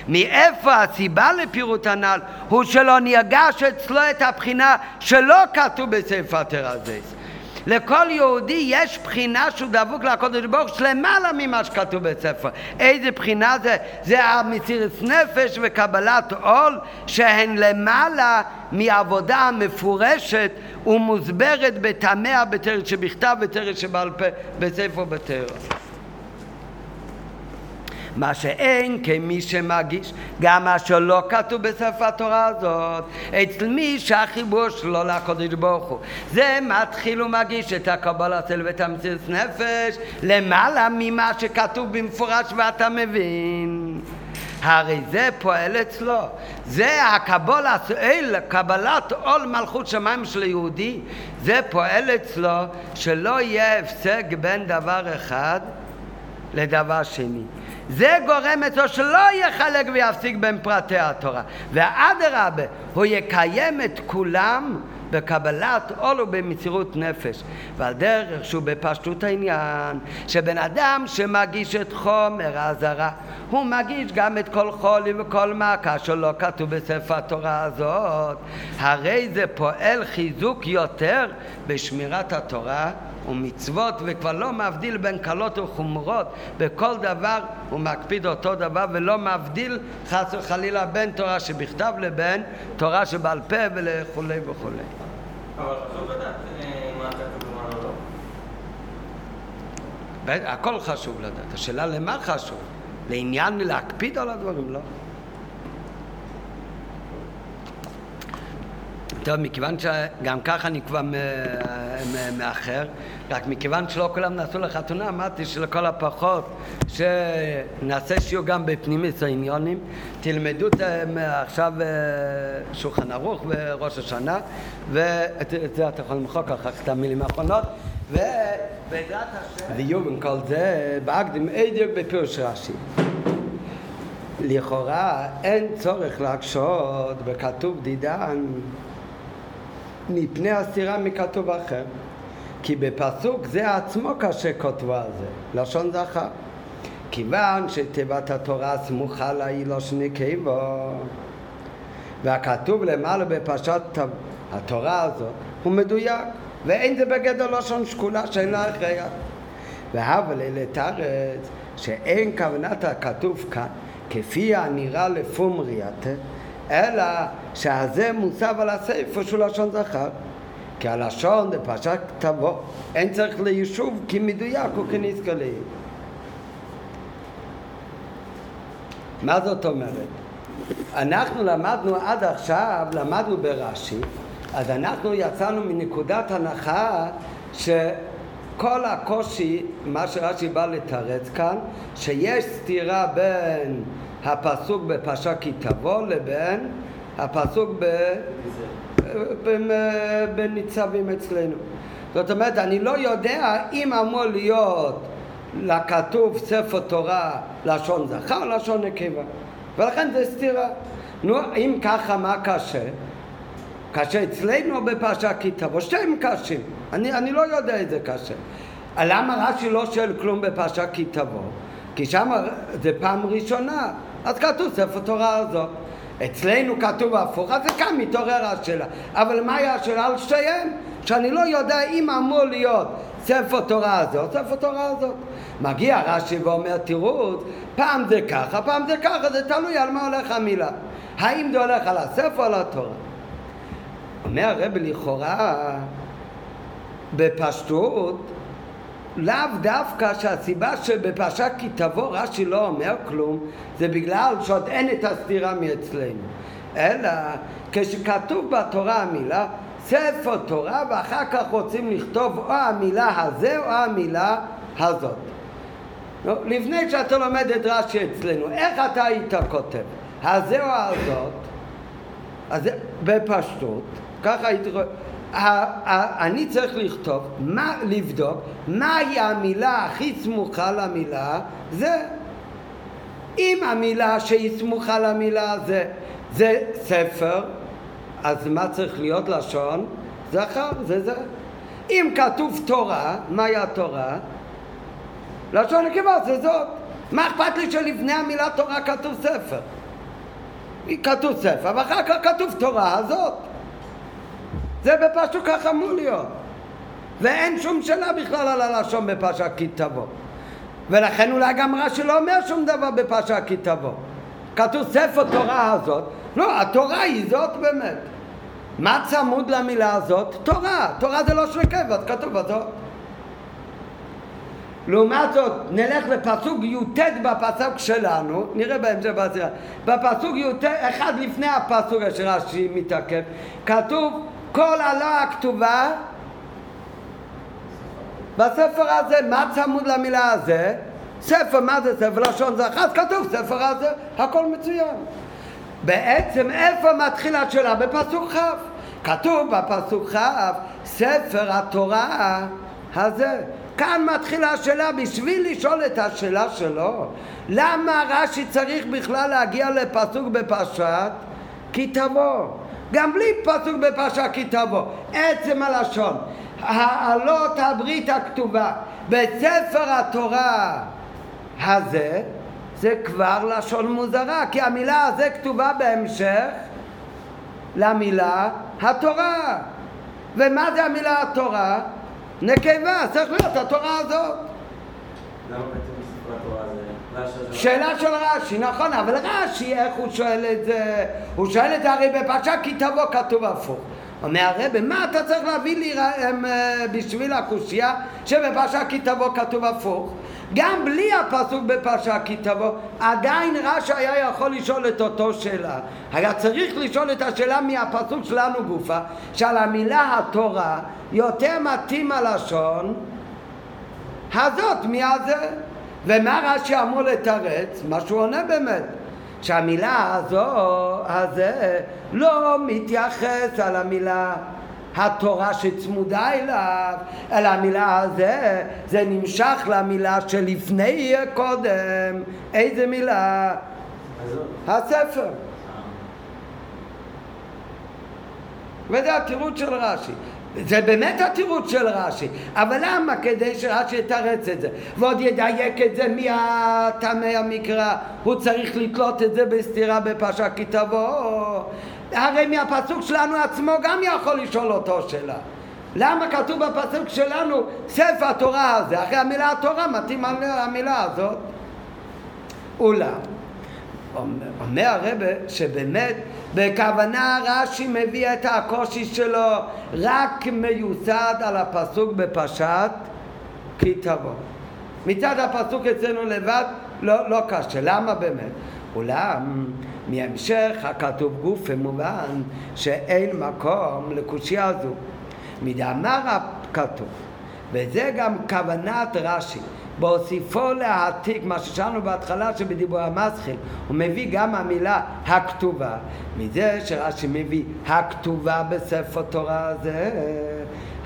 מאיפה הסיבה לפירוט הנ"ל הוא שלא נרגש אצלו את הבחינה שלא כתוב בספר תרזס. לכל יהודי יש בחינה שהוא דבוק לקודש ברוך הוא למעלה ממה שכתוב בספר. איזה בחינה זה? זה המסירת נפש וקבלת עול שהן למעלה מעבודה המפורשת ומוסברת בתמיה בתרץ שבכתב ותרץ שבעל פה בספר בתרץ. מה שאין כמי שמגיש גם מה שלא כתוב בספר התורה הזאת אצל מי שהחיבור שלו לקודש ברוך הוא זה מתחיל ומגיש את הקבלה אצל בית המציאות נפש למעלה ממה שכתוב במפורש ואתה מבין הרי זה פועל אצלו. זה הקבלת, אל, קבלת עול מלכות שמיים של יהודי, זה פועל אצלו שלא יהיה הפסק בין דבר אחד לדבר שני. זה גורם אצלו שלא יחלק ויפסיק בין פרטי התורה. ואדרבה, הוא יקיים את כולם בקבלת עול ובמסירות נפש. ועל דרך שהוא בפשטות העניין, שבן אדם שמגיש את חומר האזהרה, הוא מגיש גם את כל חולי וכל מכה שלא כתוב בספר התורה הזאת. הרי זה פועל חיזוק יותר בשמירת התורה ומצוות וכבר לא מבדיל בין קלות וחומרות בכל דבר הוא מקפיד אותו דבר ולא מבדיל חס וחלילה בין תורה שבכתב לבין תורה שבעל פה וכולי וכולי. אבל חשוב לדעת אה, מה כתוב ומה לא. הכל חשוב לדעת. השאלה למה חשוב? לעניין להקפיד על הדברים, לא? טוב, מכיוון שגם ככה אני כבר מאחר, רק מכיוון שלא כולם נסעו לחתונה, אמרתי שלכל הפחות שנעשה שיעור גם בפנימית העניונים, תלמדו עכשיו אה, שולחן ערוך וראש השנה, ואת זה אתה יכול למחוק אחר כך את המילים האחרונות, ובעזרת השם, ויהיו כל זה, באקדים אדיוק בפירוש רש"י. לכאורה אין צורך להקשות בכתוב דידן מפני הסתירה מכתוב אחר. כי בפסוק זה עצמו קשה כותבו על זה, לשון זכר. כיוון שתיבת התורה סמוכה לה היא לשון נקבו, והכתוב למעלה בפרשת התורה הזאת הוא מדויק, ואין זה בגדר לשון שקולה שאין לה הכרח. והבל אלה שאין כוונת הכתוב כאן כפי הנראה לפומרייתא אלא שהזה מוסב על הספר שהוא לשון זכר. כי הלשון בפרשת כתבו אין צריך ליישוב כי מדויק הוא כנזכר לי. מה זאת אומרת? אנחנו למדנו עד עכשיו, למדנו ברש"י, אז אנחנו יצאנו מנקודת הנחה שכל הקושי, מה שרש"י בא לתרץ כאן, שיש סתירה בין הפסוק בפרשה כי תבוא לבין הפסוק בניצבים אצלנו. זאת אומרת, אני לא יודע אם אמור להיות לכתוב ספר תורה לשון זכר או לשון נקבה. ולכן זה סתירה. נו, אם ככה, מה קשה? קשה אצלנו בפרשה כי תבוא, שתיהם קשים. אני, אני לא יודע איזה קשה. למה רש"י לא שואל כלום בפרשה כי תבוא? כי שם זה פעם ראשונה. אז כתוב ספר תורה הזאת. אצלנו כתוב הפוך, אז זה כאן מתעורר השאלה. אבל מה היה השאלה על שתיהן? שאני לא יודע אם אמור להיות ספר תורה הזאת, ספר תורה הזאת. מגיע רש"י ואומר, תראו, פעם זה ככה, פעם זה ככה, זה תלוי על מה הולך המילה. האם זה הולך על הספר או על התורה? אומר הרב לכאורה, בפשטות, לאו דווקא שהסיבה שבפרשת כי תבוא רש"י לא אומר כלום, זה בגלל שעוד אין את הסתירה מאצלנו. אלא כשכתוב בתורה המילה ספר תורה ואחר כך רוצים לכתוב או המילה הזה או המילה הזאת. לפני שאתה לומד את רש"י אצלנו, איך אתה היית כותב? הזה או הזאת? אז בפשטות, ככה הייתי... אני צריך לכתוב, לבדוק מהי המילה הכי סמוכה למילה זה. אם המילה שהיא סמוכה למילה זה, זה ספר, אז מה צריך להיות לשון? זכר, זה זה. אם כתוב תורה, מהי התורה? לשון נקבה זה זאת. מה אכפת לי שלפני המילה תורה כתוב ספר? כתוב ספר, ואחר כך כתוב תורה הזאת. זה בפשטו ככה אמור להיות. ואין שום שאלה בכלל על הלשון בפרשת כי תבוא. ולכן אולי גם רש"י לא אומר שום דבר בפרשת כי תבוא. כתוב ספר תורה הזאת, לא, התורה היא זאת באמת. מה צמוד למילה הזאת? תורה. תורה זה לא של קבע, כתוב בזאת. לעומת זאת, נלך לפסוק י"ט בפסוק שלנו, נראה בהמשך בסביבה. בפסוק י"ט, אחד לפני הפסוק אשר רש"י מתעכב, כתוב כל הלא הכתובה בספר הזה, מה צמוד למילה הזה? ספר, מה זה ספר? לשון זכר, אז כתוב ספר הזה, הכל מצוין. בעצם איפה מתחילה השאלה? בפסוק כ'. כתוב בפסוק כ', ספר התורה הזה. כאן מתחילה השאלה, בשביל לשאול את השאלה שלו, למה רש"י צריך בכלל להגיע לפסוק בפרשת כי תבוא? גם בלי פסוק בפרשת כי תבוא. עצם הלשון, העלות הברית הכתובה בספר התורה הזה, זה כבר לשון מוזרה, כי המילה הזה כתובה בהמשך למילה התורה. ומה זה המילה התורה? נקבה, צריך להיות התורה הזאת. למה בעצם בספר התורה הזה? שאלה של רש"י, נכון, אבל רש"י, איך הוא שואל את זה? הוא שואל את זה הרי בפרשה כי תבוא כתוב הפוך. אומר הרב, מה אתה צריך להביא לי אה, בשביל הקושייה שבפרשה כי תבוא כתוב הפוך? גם בלי הפסוק בפרשה כי תבוא, עדיין רש"י היה יכול לשאול את אותו שאלה. היה צריך לשאול את השאלה מהפסוק שלנו גופה, שעל המילה התורה יותר מתאים הלשון הזאת מהזה. ומה רש"י אמור לתרץ? מה שהוא עונה באמת. שהמילה הזו, הזה, לא מתייחס על המילה התורה שצמודה אליו, אלא המילה הזה, זה נמשך למילה שלפני קודם. איזה מילה? הספר. וזה התירוץ של רש"י. זה באמת התירוץ של רש"י, אבל למה? כדי שרש"י יתרץ את זה. ועוד ידייק את זה מהטעמי המקרא. הוא צריך לתלות את זה בסתירה בפרשה כי תבוא. הרי מהפסוק שלנו עצמו גם יכול לשאול אותו שאלה. למה כתוב בפסוק שלנו ספר התורה הזה אחרי המילה התורה מתאים המילה הזאת. אולם אומר הרבה שבאמת בכוונה רש"י מביא את הקושי שלו רק מיוסד על הפסוק בפרשת כי תבוא. מצד הפסוק אצלנו לבד לא, לא קשה, למה באמת? אולם מהמשך הכתוב גוף מובן שאין מקום לקושייה זו. מדאמר הכתוב, וזה גם כוונת רש"י, בהוסיפו להעתיק, מה ששאלנו בהתחלה שבדיבור המסחיל, הוא מביא גם המילה הכתובה, מזה שרש"י מביא הכתובה בספר תורה הזה,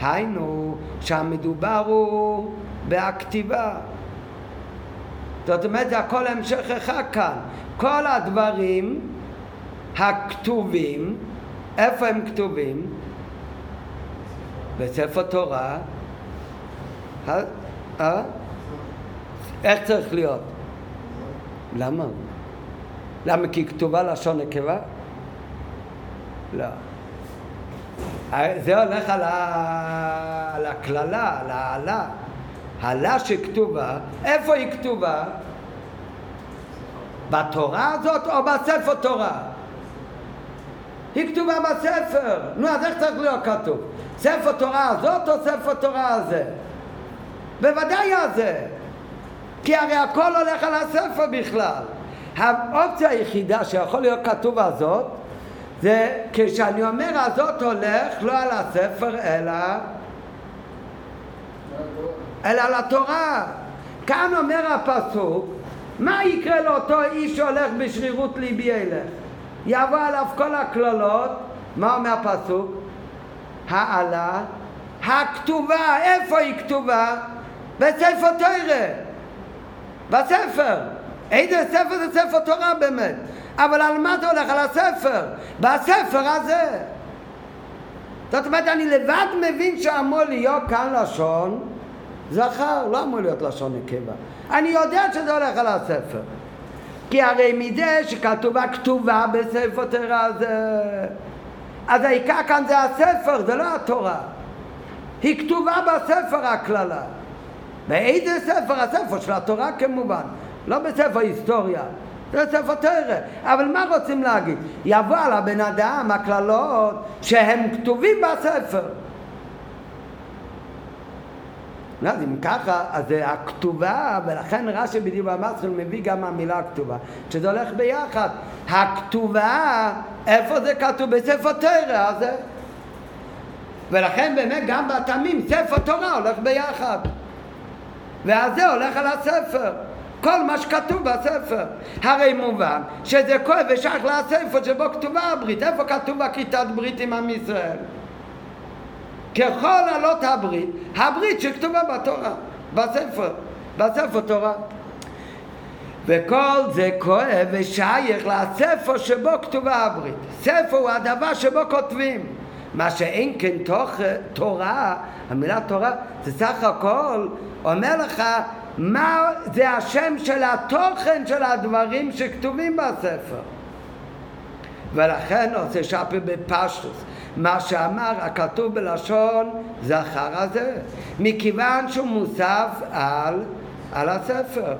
היינו שהמדובר הוא בהכתיבה. זאת אומרת, זה הכל המשך אחד כאן. כל הדברים הכתובים, איפה הם כתובים? בספר תורה. אה? איך צריך להיות? למה? למה? כי כתובה לשון נקבה? לא. זה הולך על, ה... על הקללה, על העלה. העלה שכתובה, איפה היא כתובה? בתורה הזאת או בספר תורה? היא כתובה בספר. נו, אז איך צריך להיות כתוב? ספר תורה הזאת או ספר תורה הזה? בוודאי הזה. כי הרי הכל הולך על הספר בכלל. האופציה היחידה שיכול להיות כתוב הזאת זה כשאני אומר הזאת הולך לא על הספר אלא אלא על התורה. כאן אומר הפסוק מה יקרה לאותו איש שהולך בשרירות ליבי ילך? יבוא עליו כל הקללות, מה אומר הפסוק? העלה, הכתובה, איפה היא כתובה? בספר תרא, בספר. איזה ספר זה ספר תורה באמת? אבל על מה אתה הולך? על הספר. בספר הזה. זאת אומרת, אני לבד מבין שאמור להיות כאן לשון זכר, לא אמור להיות לשון נקבה. אני יודע שזה הולך על הספר. כי הרי מזה שכתובה כתובה בספר תורה זה... אז העיקר כאן זה הספר, זה לא התורה. היא כתובה בספר הקללה. באיזה ספר? הספר של התורה כמובן, לא בספר היסטוריה. זה ספר תרא. אבל מה רוצים להגיד? יבוא על הבן אדם הקללות שהם כתובים בספר. אז אם ככה, אז זה הכתובה, ולכן רש"י בדיוק במסחל מביא גם המילה הכתובה, שזה הולך ביחד. הכתובה, איפה זה כתוב? בספר תרא, זה... ולכן באמת גם בתמים, ספר תורה הולך ביחד. ואז זה הולך על הספר. כל מה שכתוב בספר. הרי מובן שזה כואב ושייך לספר שבו כתובה הברית. איפה כתוב בכיתת ברית עם עם ישראל? ככל עלות הברית, הברית שכתובה בתורה, בספר, בספר תורה. וכל זה כואב ושייך לספר שבו כתובה הברית. ספר הוא הדבר שבו כותבים. מה שאין כן תוך, תורה, המילה תורה, זה סך הכל אומר לך מה זה השם של התוכן של הדברים שכתובים בספר. ולכן עושה שפי בפשטוס. מה שאמר הכתוב בלשון זכר הזה, מכיוון שהוא מוסף על, על הספר.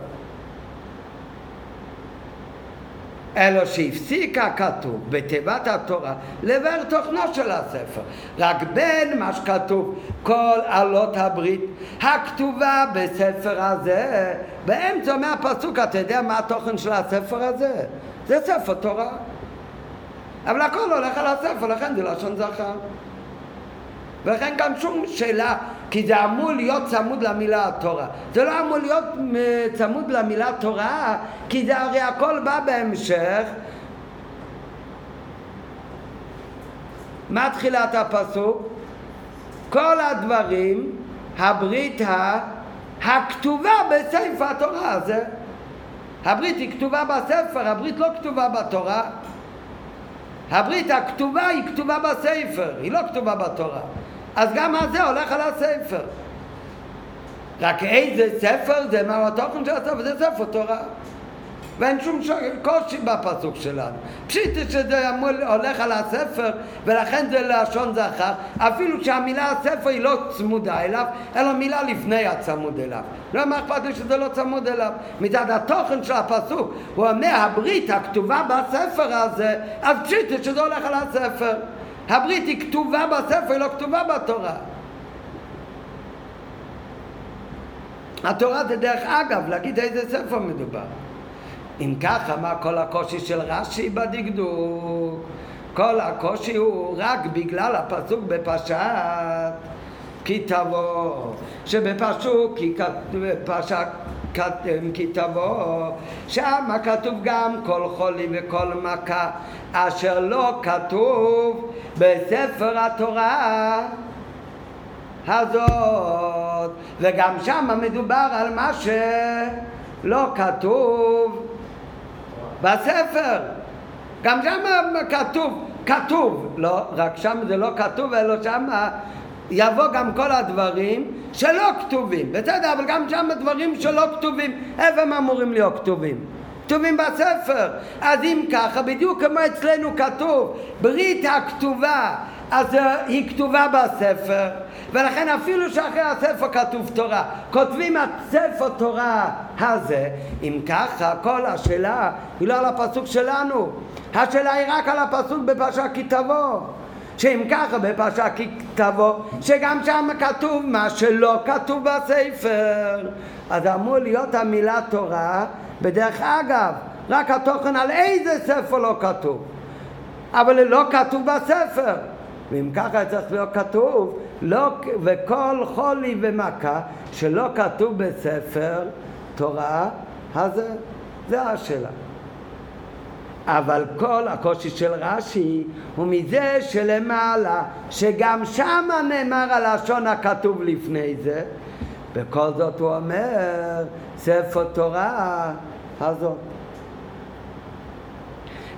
אלא שהפסיק הכתוב בתיבת התורה לבר תוכנו של הספר. רק בין מה שכתוב כל עלות הברית הכתובה בספר הזה, באמצע מהפסוק אתה יודע מה התוכן של הספר הזה? זה ספר תורה. אבל הכל הולך על הספר, לכן זה לשון זכר. ולכן גם שום שאלה, כי זה אמור להיות צמוד למילה התורה. זה לא אמור להיות צמוד למילה תורה, כי זה הרי הכל בא בהמשך. מה תחילת הפסוק? כל הדברים, הברית. הכתובה בספר התורה הזה. הברית היא כתובה בספר, הברית לא כתובה בתורה. הברית הכתובה היא כתובה בספר, היא לא כתובה בתורה. אז גם הזה הולך על הספר. רק איזה ספר זה, מה התוכן של הספר? זה ספר תורה. ואין שום קושי בפסוק שלנו. פשיט שזה הולך על הספר ולכן זה לשון זכר, אפילו שהמילה הספר היא לא צמודה אליו, אלא מילה לפני הצמוד אליו. לא מה אכפת לי שזה לא צמוד אליו. מצד התוכן של הפסוק, הוא אומר הברית הכתובה בספר הזה, אז פשיט שזה הולך על הספר. הברית היא כתובה בספר, היא לא כתובה בתורה. התורה זה דרך אגב להגיד איזה ספר מדובר. אם ככה, מה כל הקושי של רש"י בדקדוק? כל הקושי הוא רק בגלל הפסוק בפרשת כי תבוא, שבפסוק כי פרשת כי תבוא, שם כתוב גם כל חולי וכל מכה, אשר לא כתוב בספר התורה הזאת, וגם שם מדובר על מה שלא כתוב בספר. גם שם כתוב, כתוב, לא, רק שם זה לא כתוב, אלא שם יבוא גם כל הדברים שלא כתובים. בסדר, אבל גם שם דברים שלא כתובים, איפה הם אמורים להיות כתובים? כתובים בספר. אז אם ככה, בדיוק כמו אצלנו כתוב, ברית הכתובה, אז היא כתובה בספר, ולכן אפילו שאחרי הספר כתוב תורה, כותבים את ספר תורה הזה, אם ככה כל השאלה היא לא על הפסוק שלנו, השאלה היא רק על הפסוק בפרשה כי תבוא. שאם ככה בפרשה כי תבוא, שגם שם כתוב מה שלא כתוב בספר. אז אמור להיות המילה תורה, בדרך אגב, רק התוכן על איזה ספר לא כתוב. אבל לא כתוב בספר. ואם ככה צריך להיות כתוב, לא, וכל חולי ומכה שלא כתוב בספר תורה, אז זה השאלה. אבל כל הקושי של רש"י הוא מזה שלמעלה, שגם שם נאמר הלשון הכתוב לפני זה, בכל זאת הוא אומר, ספר תורה הזאת.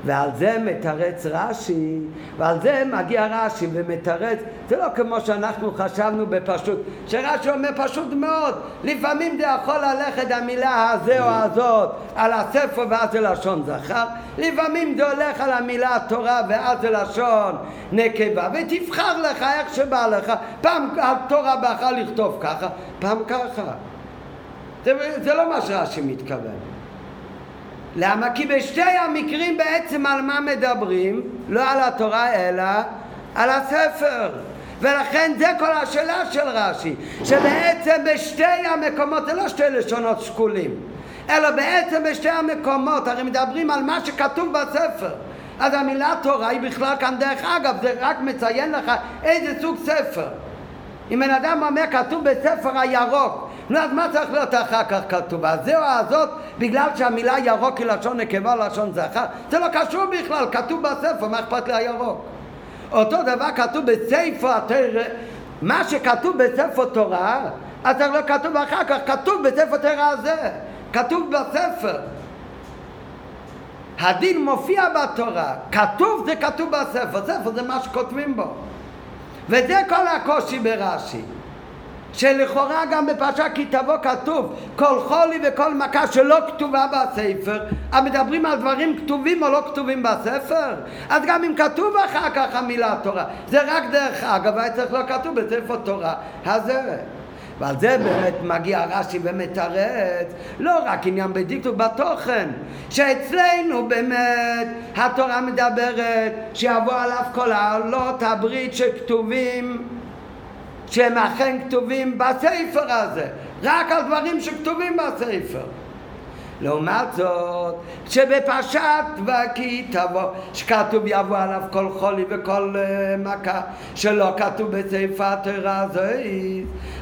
ועל זה מתרץ רש"י, ועל זה מגיע רש"י ומתרץ, זה לא כמו שאנחנו חשבנו בפשוט, שרש"י אומר פשוט מאוד, לפעמים זה יכול ללכת המילה הזה או הזאת על הספר ואז זה לשון זכר, לפעמים זה הולך על המילה תורה ואז זה לשון נקבה, ותבחר לך איך שבא לך, פעם התורה בחר לכתוב ככה, פעם ככה. זה, זה לא מה שרש"י מתכוון. למה? כי בשתי המקרים בעצם על מה מדברים? לא על התורה אלא על הספר. ולכן זה כל השאלה של רש"י, שבעצם בשתי המקומות, זה לא שתי לשונות שקולים, אלא בעצם בשתי המקומות, הרי מדברים על מה שכתוב בספר. אז המילה תורה היא בכלל כאן דרך אגב, זה רק מציין לך איזה סוג ספר. אם בן אדם אומר כתוב בספר הירוק, אז מה צריך להיות אחר כך כתוב? הזהו הזאת בגלל שהמילה ירוק היא לשון נקבה לשון זכר? זה לא קשור בכלל, כתוב בספר, מה אכפת לי הירוק? אותו דבר כתוב בספר התרא, מה שכתוב בספר תורה, אז זה לא כתוב אחר כך, כתוב בספר תורה הזה, כתוב בספר. הדין מופיע בתורה, כתוב זה כתוב בספר, ספר זה מה שכותבים בו. וזה כל הקושי ברש"י. שלכאורה גם בפרשה כי תבוא כתוב כל חולי וכל מכה שלא כתובה בספר המדברים על דברים כתובים או לא כתובים בספר? אז גם אם כתוב אחר כך המילה תורה זה רק דרך אגב היה צריך לא כתוב בספר תורה הזה ועל זה באמת מגיע רש"י ומתרץ לא רק עניין בדקדוק בתוכן שאצלנו באמת התורה מדברת שיבוא עליו כל העלות הברית שכתובים שהם אכן כתובים בספר הזה, רק על דברים שכתובים בספר. לעומת זאת, שבפרשת וכי תבוא, שכתוב יבוא עליו כל חולי וכל uh, מכה, שלא כתוב בספר התורה הזאת,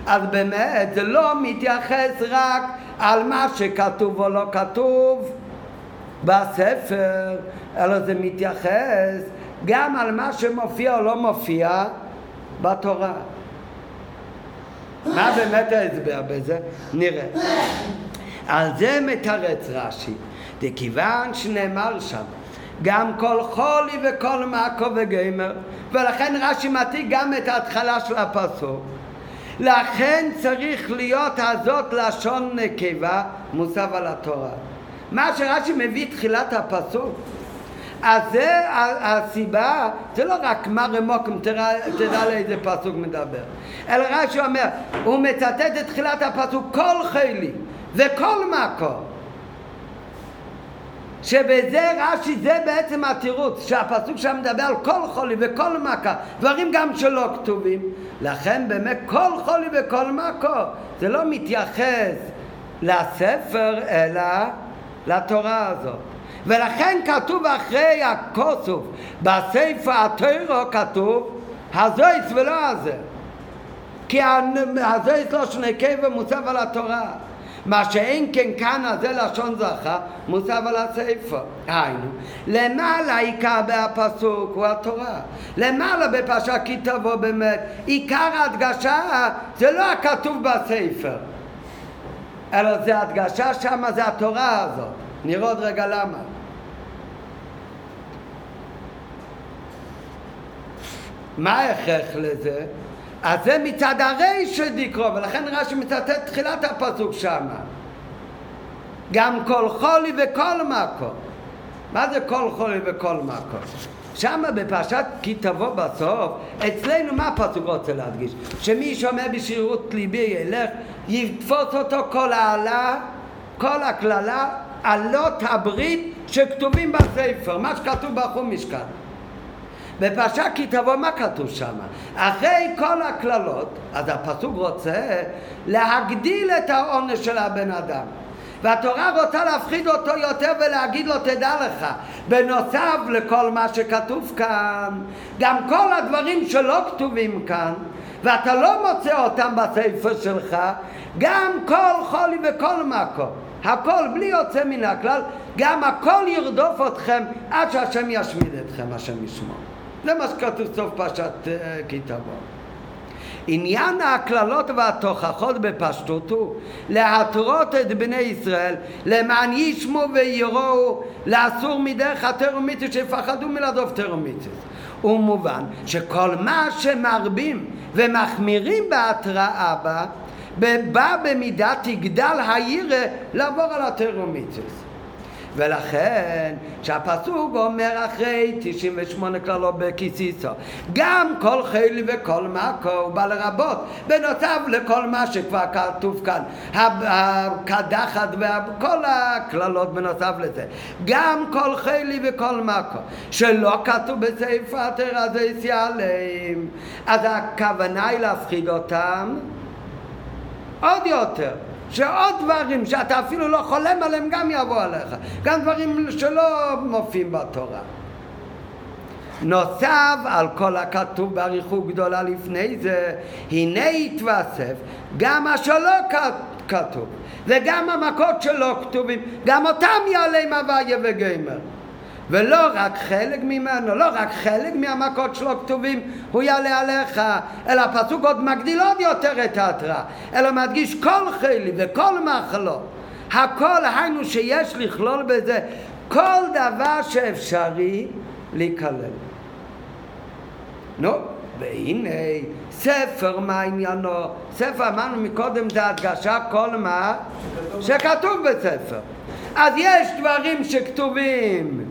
אז באמת זה לא מתייחס רק על מה שכתוב או לא כתוב בספר, אלא זה מתייחס גם על מה שמופיע או לא מופיע בתורה. מה באמת ההסבר בזה? נראה. על זה מתרץ רש"י, וכיוון שנאמר שם גם כל חולי וכל מעקו וגמר, ולכן רש"י מעתיק גם את ההתחלה של הפסוק. לכן צריך להיות הזאת לשון נקבה מוסב על התורה. מה שרש"י מביא תחילת הפסוק אז זה הסיבה, זה לא רק מה רמוקם, תדע לאיזה פסוק מדבר. אלא רש"י אומר, הוא מצטט את תחילת הפסוק כל חילי וכל מקום. שבזה רש"י זה בעצם התירוץ, שהפסוק שם מדבר על כל חולי וכל מכה, דברים גם שלא כתובים. לכן באמת כל חולי וכל מכה, זה לא מתייחס לספר אלא לתורה הזאת. ולכן כתוב אחרי הכוסוף בספר התוירו כתוב הזויס ולא הזה כי הזויס לא שני קבע מוצב על התורה. מה שאין כן כאן הזה לשון זכה מוצב על הספר היינו. למעלה עיקר בהפסוק הוא התורה. למעלה בפרשה כי תבוא באמת עיקר ההדגשה זה לא הכתוב בספר. אלא זה הדגשה שם זה התורה הזאת. נראה עוד רגע למה. מה ההכרח לזה? אז זה מצד הרי של דקרו, ולכן רש"י מצטט תחילת הפסוק שמה. גם כל חולי וכל מקום. מה זה כל חולי וכל מקום? שם בפרשת כי תבוא בסוף, אצלנו מה הפסוק רוצה להדגיש? שמי שומע בשירות ליבי ילך, יתפוס אותו כל העלה, כל הקללה, עלות הברית שכתובים בספר, מה שכתוב בחומש כאן. בפרשת כי תבוא, מה כתוב שם? אחרי כל הקללות, אז הפסוק רוצה להגדיל את העונש של הבן אדם. והתורה רוצה להפחיד אותו יותר ולהגיד לו תדע לך בנוסף לכל מה שכתוב כאן גם כל הדברים שלא כתובים כאן ואתה לא מוצא אותם בספר שלך גם כל חולי וכל מקום הכל בלי יוצא מן הכלל גם הכל ירדוף אתכם עד שהשם ישמיד אתכם השם ישמור זה מה שכתוב סוף פרשת כי תבוא עניין הקללות והתוכחות בפשטות הוא להתרות את בני ישראל למען ישמו ויראו לאסור מדרך התרומיתוס שיפחדו מלעזוב תרומיתוס ומובן שכל מה שמרבים ומחמירים בהתראה בה בא במידה תגדל הירא לעבור על התרומיתוס ולכן שהפסוק אומר אחרי 98 כללות בכיסיסו גם כל חילי וכל מקו בא לרבות בנוסף לכל מה שכבר כתוב כאן הקדחת וכל הכללות בנוסף לזה גם כל חילי וכל מקו שלא כתוב בספר התרא זה יסיעליהם אז הכוונה היא להפחיד אותם עוד יותר שעוד דברים שאתה אפילו לא חולם עליהם גם יבוא עליך, גם דברים שלא מופיעים בתורה. נוסף על כל הכתוב באריכות גדולה לפני זה, הנה יתווסף גם מה שלא כתוב, וגם המכות שלא כתובים, גם אותם יעלה עם הוויה וגמר. ולא רק חלק ממנו, לא רק חלק מהמכות שלו כתובים, הוא יעלה עליך, אלא הפסוק עוד מגדיל עוד יותר את ההתראה, אלא מדגיש כל חלי וכל מחלות, הכל היינו שיש לכלול בזה כל דבר שאפשרי להיכלל. נו, והנה ספר מה עניינו, ספר אמרנו מקודם זה הדגשה כל מה שכתוב בספר. אז יש דברים שכתובים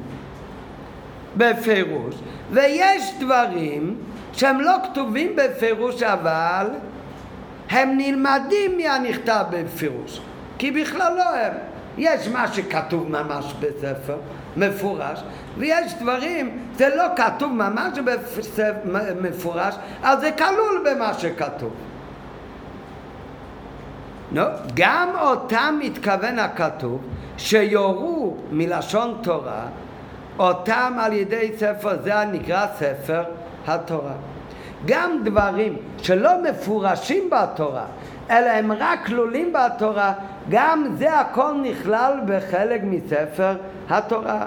בפירוש, ויש דברים שהם לא כתובים בפירוש אבל הם נלמדים מהנכתב בפירוש, כי בכלל לא הם. יש מה שכתוב ממש בספר, מפורש, ויש דברים, זה לא כתוב ממש מפורש, אז זה כלול במה שכתוב. No, גם אותם מתכוון הכתוב שיורו מלשון תורה אותם על ידי ספר זה נקרא ספר התורה. גם דברים שלא מפורשים בתורה, אלא הם רק כלולים בתורה, גם זה הכל נכלל בחלק מספר התורה.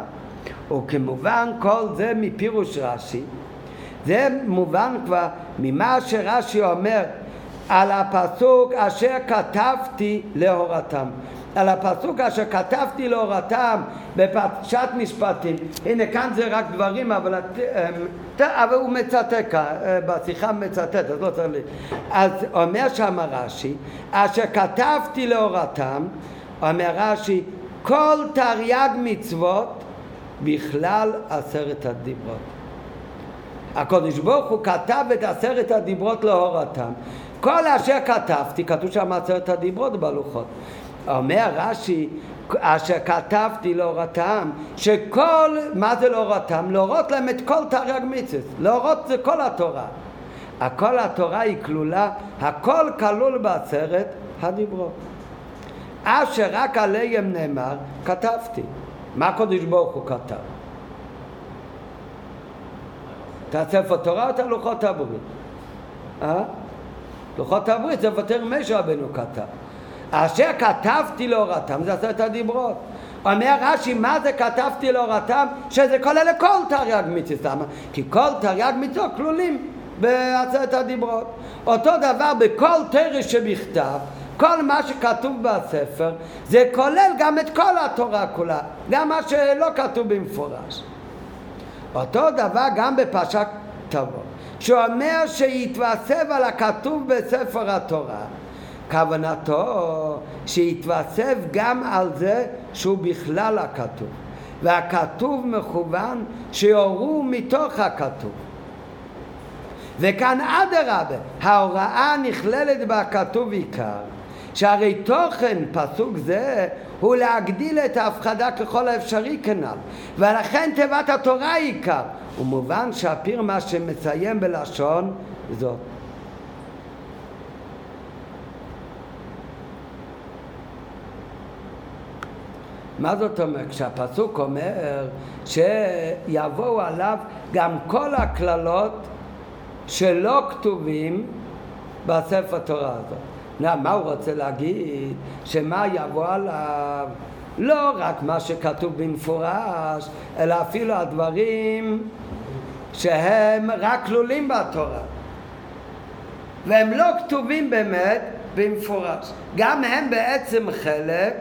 וכמובן כל זה מפירוש רש"י, זה מובן כבר ממה שרש"י אומר על הפסוק אשר כתבתי להורתם. על הפסוק אשר כתבתי לאורתם בפרשת משפטים. הנה כאן זה רק דברים, אבל, אמ, אבל הוא מצטט כאן, אה, בשיחה מצטט, אז לא צריך לי. אז אומר שם רש"י, אשר כתבתי לאורתם, אומר רש"י, כל תרי"ג מצוות בכלל עשרת הדיברות. הקדוש ברוך הוא כתב את עשרת הדיברות להורתם. כל אשר כתבתי, כתוב שם עשרת הדיברות בלוחות. אומר רש"י, אשר כתבתי להורתם, שכל, מה זה להורתם? להורות להם את כל תרי"ג מצוות, להורות זה כל התורה. הכל התורה היא כלולה, הכל כלול בעשרת הדיברות. אשר רק עליהם נאמר, כתבתי. מה הקדוש ברוך הוא כתב? את הספר תורה או את הלוחות הברית? אה? לוחות הברית זה ותר משה רבנו כתב. אשר כתבתי לאורתם זה עשרת הדיברות. אומר רש"י, מה זה כתבתי לאורתם? שזה כולל לכל תרי"ג מצוות. למה? כי כל תרי"ג מצוות כלולים בעשרת הדיברות. אותו דבר בכל תרש שבכתב, כל מה שכתוב בספר, זה כולל גם את כל התורה כולה, גם מה שלא כתוב במפורש. אותו דבר גם בפרשת תבוא, שאומר שיתווסף על הכתוב בספר התורה כוונתו שיתווסף גם על זה שהוא בכלל הכתוב. והכתוב מכוון שיורו מתוך הכתוב. וכאן אדרבה, ההוראה נכללת בכתוב עיקר שהרי תוכן פסוק זה הוא להגדיל את ההפחדה ככל האפשרי כנ"ל. ולכן תיבת התורה היא עיקר ומובן שהפיר מה שמציין בלשון זאת מה זאת אומרת? כשהפסוק אומר שיבואו עליו גם כל הקללות שלא כתובים בספר תורה הזאת. מה הוא רוצה להגיד? שמה יבוא עליו? לא רק מה שכתוב במפורש, אלא אפילו הדברים שהם רק כלולים בתורה. והם לא כתובים באמת במפורש. גם הם בעצם חלק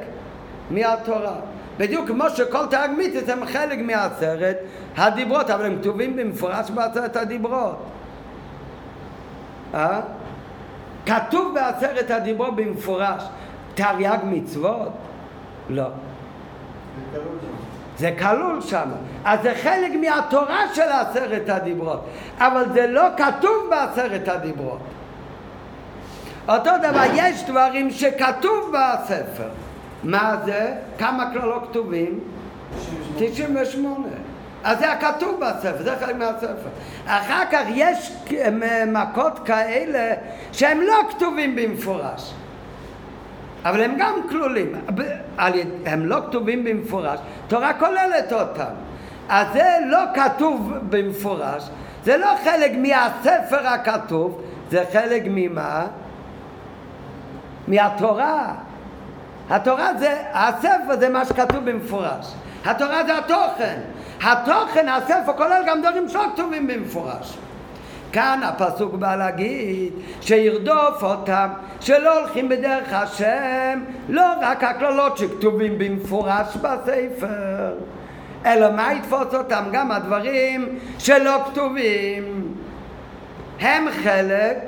מהתורה. בדיוק כמו שכל תרג מיתוס הם חלק מעשרת הדיברות, אבל הם כתובים במפורש בעשרת הדיברות. אה? כתוב בעשרת הדיברות במפורש תרי"ג מצוות? לא. זה כלול שם. אז זה חלק מהתורה של עשרת הדיברות, אבל זה לא כתוב בעשרת הדיברות. אותו דבר, יש דברים שכתוב בספר. מה זה? כמה כללות כתובים? 98. אז זה הכתוב בספר, זה חלק מהספר. אחר כך יש מכות כאלה שהם לא כתובים במפורש. אבל הם גם כלולים, הם לא כתובים במפורש, תורה כוללת אותם. אז זה לא כתוב במפורש, זה לא חלק מהספר הכתוב, זה חלק ממה? מהתורה. התורה זה, הספר זה מה שכתוב במפורש. התורה זה התוכן. התוכן, הספר, כולל גם דברים שלא כתובים במפורש. כאן הפסוק בא להגיד שירדוף אותם, שלא הולכים בדרך השם, לא רק הקללות שכתובים במפורש בספר, אלא מה יתפוס אותם? גם הדברים שלא כתובים. הם חלק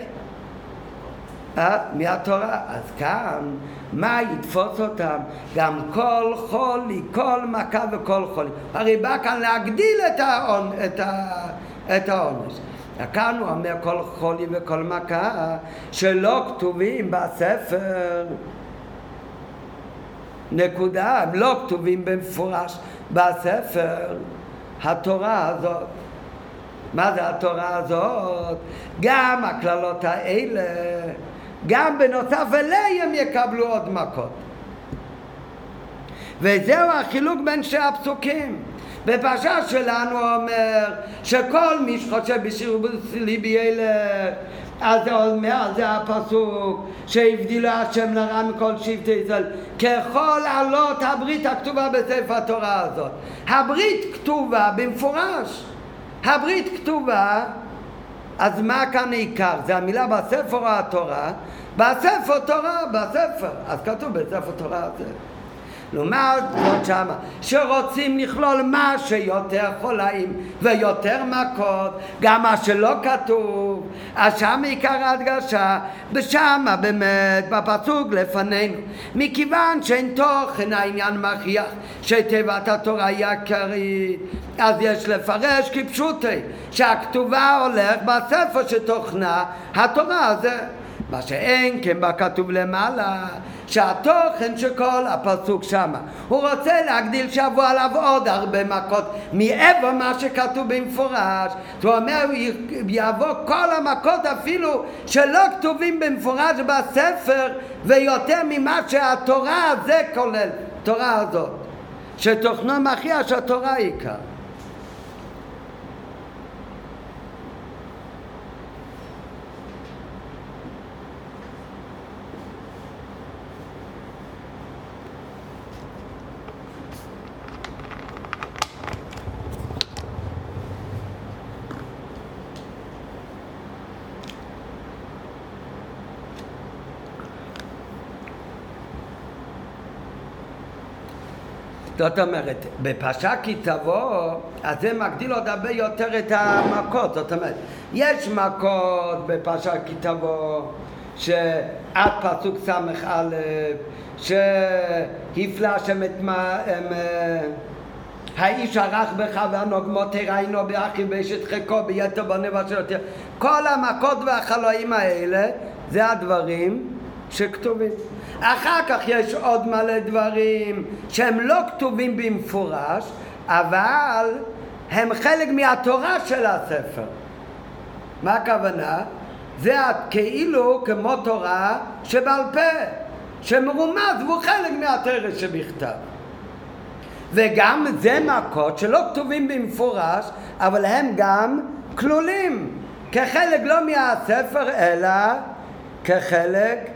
אה, מהתורה. אז כאן, מה יתפוס אותם? גם כל חולי, כל מכה וכל חולי. הרי בא כאן להגדיל את, את העונש. כאן הוא אומר כל חולי וכל מכה שלא כתובים בספר. נקודה, הם לא כתובים במפורש בספר התורה הזאת. מה זה התורה הזאת? גם הקללות האלה גם בנוסף אליהם יקבלו עוד מכות. וזהו החילוק בין שני הפסוקים. בפרשה שלנו אומר שכל מי שחושב בשיר ליבי ילך אז זה אומר, זה הפסוק שהבדילו השם לרע מכל שבטי ישראל ככל עלות הברית הכתובה בספר התורה הזאת הברית כתובה במפורש הברית כתובה אז מה כאן העיקר? זה המילה בספר או התורה? בספר תורה, בספר. אז כתוב בספר תורה הזה. לעומת זאת שמה, שרוצים לכלול מה שיותר חולאים ויותר מכות, גם מה שלא כתוב, אז שם עיקר ההדגשה, ושמה באמת, בפסוק לפנינו, מכיוון שאין תוכן העניין מכריח שתיבת התורה היא עיקרית, אז יש לפרש כפשוטי, שהכתובה הולך בספר שתוכנה התורה זה מה שאין כן בכתוב למעלה שהתוכן של כל הפסוק שמה. הוא רוצה להגדיל שיבוא עליו עוד הרבה מכות מעבר מה שכתוב במפורש. הוא אומר יבוא כל המכות אפילו שלא כתובים במפורש בספר ויותר ממה שהתורה הזה כולל, תורה הזאת שתוכנו מכריע שהתורה עיקר זאת אומרת, בפרשה כי תבוא, אז זה מגדיל עוד הרבה יותר את המכות. זאת אומרת, יש מכות בפרשה כי תבוא, שעד פסוק ס"א, שהפלא השם את מה... האיש ערך בך והנוגמו תראינו באחי באשת חיקו ביתר בנבע שלו כל המכות והחלואים האלה זה הדברים שכתובים. אחר כך יש עוד מלא דברים שהם לא כתובים במפורש, אבל הם חלק מהתורה של הספר. מה הכוונה? זה כאילו כמו תורה שבעל פה, שמרומז והוא חלק מהתרס שבכתב. וגם זה מכות שלא כתובים במפורש, אבל הם גם כלולים כחלק לא מהספר, אלא כחלק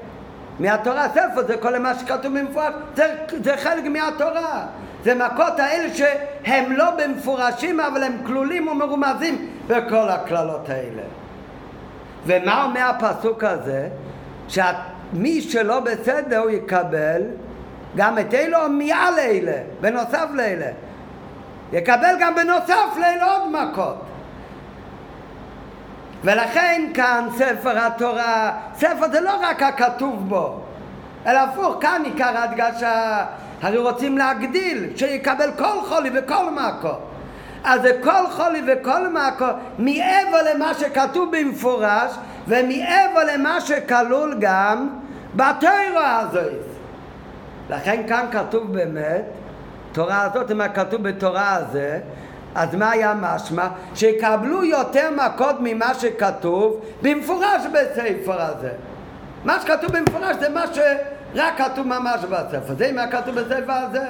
מהתורה. ספר זה כל מה שכתוב במפורש, זה, זה חלק מהתורה. זה מכות האלה שהם לא במפורשים, אבל הם כלולים ומרומזים בכל הקללות האלה. ומה אומר הפסוק הזה? שמי שלא בסדר הוא יקבל גם את אלו מעל אלה, בנוסף לאלה. יקבל גם בנוסף לאלה עוד מכות. ולכן כאן ספר התורה, ספר זה לא רק הכתוב בו, אלא הפוך, כאן עיקר ההדגשה, הרי רוצים להגדיל, שיקבל כל חולי וכל מכות. אז זה כל חולי וכל מכות מעבר למה שכתוב במפורש ומעבר למה שכלול גם בתורה הזאת. לכן כאן כתוב באמת, תורה הזאת, אם כתוב בתורה הזה, אז מה היה משמע? שיקבלו יותר מכות ממה שכתוב במפורש בספר הזה. מה שכתוב במפורש זה מה שרק כתוב ממש בספר. זה מה כתוב בספר הזה.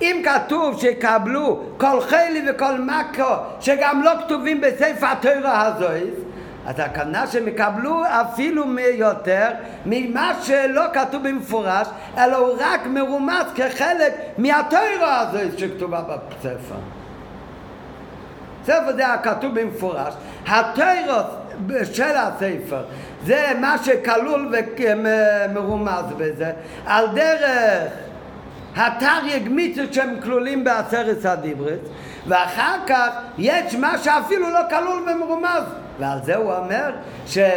אם כתוב שיקבלו כל חלי וכל מקו שגם לא כתובים בספר התורה הזאת אז הכוונה שהם יקבלו אפילו יותר ממה שלא כתוב במפורש, אלא הוא רק מרומז כחלק מהתוירה הזאת שכתובה בספר. ספר זה הכתוב במפורש, התוירות של הספר זה מה שכלול ומרומז בזה, על דרך התרי"ג מצוות שהם כלולים בעשרת הדיברית, ואחר כך יש מה שאפילו לא כלול ומרומז. ועל זה הוא אומר שגם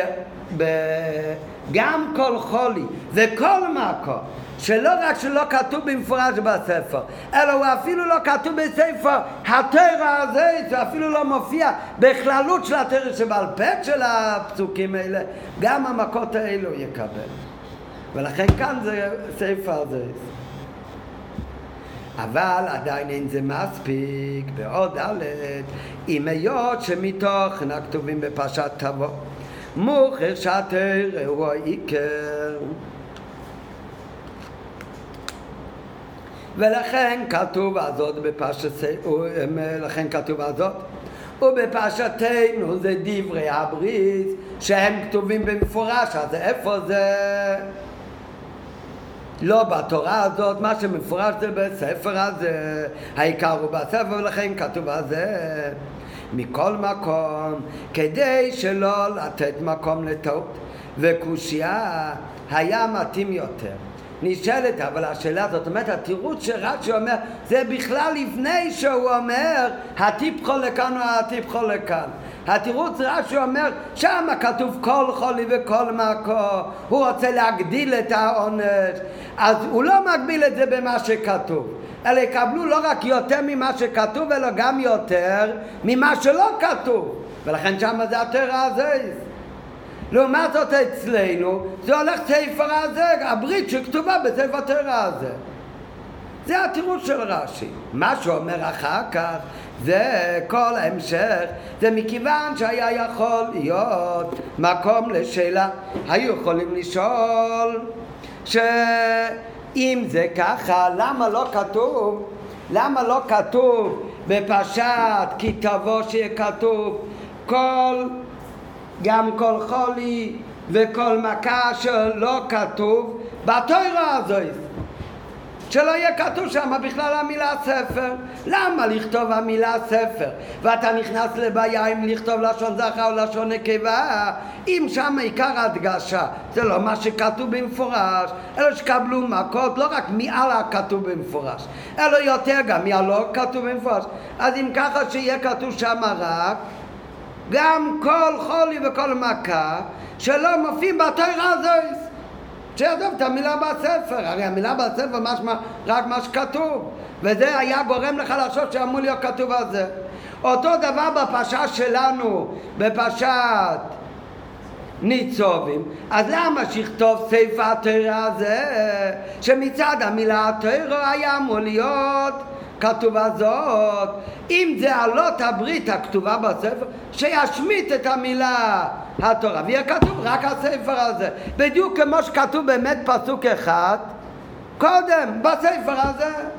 כל חולי וכל מקום שלא רק שלא כתוב במפורש בספר, אלא הוא אפילו לא כתוב בספר התרא הזה, זה אפילו לא מופיע בכללות של התרא שבעל פה של הפסוקים האלה, גם המכות האלו יקבל. ולכן כאן זה ספר הזה. אבל עדיין אין זה מספיק, בעוד ד' אם היות שמתוכן הכתובים בפרשת תבוא מוכר שהתרא הוא העיקר ולכן כתוב הזאת בפרשת, לכן כתוב הזאת ובפרשתנו זה דברי הברית שהם כתובים במפורש אז איפה זה? לא בתורה הזאת, מה שמפורש זה בספר הזה, העיקר הוא בספר ולכן כתוב על זה מכל מקום, כדי שלא לתת מקום לטעות וקושייה היה מתאים יותר. נשאלת, אבל השאלה זאת אומרת, התירוץ שרש"י אומר, זה בכלל לפני שהוא אומר, הטיפחו לכאן או הטיפחו לכאן. התירוץ רש"י אומר, שם כתוב כל חולי וכל מקו, הוא רוצה להגדיל את העונש, אז הוא לא מגביל את זה במה שכתוב, אלא יקבלו לא רק יותר ממה שכתוב, אלא גם יותר ממה שלא כתוב, ולכן שם זה התרא הזה. לעומת זאת אצלנו, זה הולך ספר הזה, הברית שכתובה בספר התרא הזה. זה התירוץ של רש"י. מה שאומר אחר כך, זה כל ההמשך, זה מכיוון שהיה יכול להיות מקום לשאלה. היו יכולים לשאול שאם זה ככה, למה לא כתוב, למה לא כתוב בפרשת כי תבוא שיהיה כתוב כל, גם כל חולי וכל מכה שלא כתוב בתוירה הזאת שלא יהיה כתוב שם בכלל המילה ספר. למה לכתוב המילה ספר? ואתה נכנס לבעיה אם לכתוב לשון זכר או לשון נקבה, אם שם עיקר הדגשה זה לא מה שכתוב במפורש, אלא שקבלו מכות לא רק מעל הכתוב במפורש, אלא יותר גם מהלא כתוב במפורש. אז אם ככה שיהיה כתוב שם רק גם כל חולי וכל מכה שלא מופיעים בתוירה הזאת שיעזוב את המילה בספר, הרי המילה בספר משמע רק מה שכתוב, וזה היה גורם לך לחשוב שאמור להיות כתוב על זה. אותו דבר בפרשה שלנו, בפרשת ניצובים, אז למה שיכתוב ספר התורה הזה, שמצד המילה התורה היה אמור להיות כתוב הזאת, אם זה עלות הברית הכתובה בספר, שישמיט את המילה התורה, ויהיה כתוב רק הספר הזה. בדיוק כמו שכתוב באמת פסוק אחד, קודם, בספר הזה.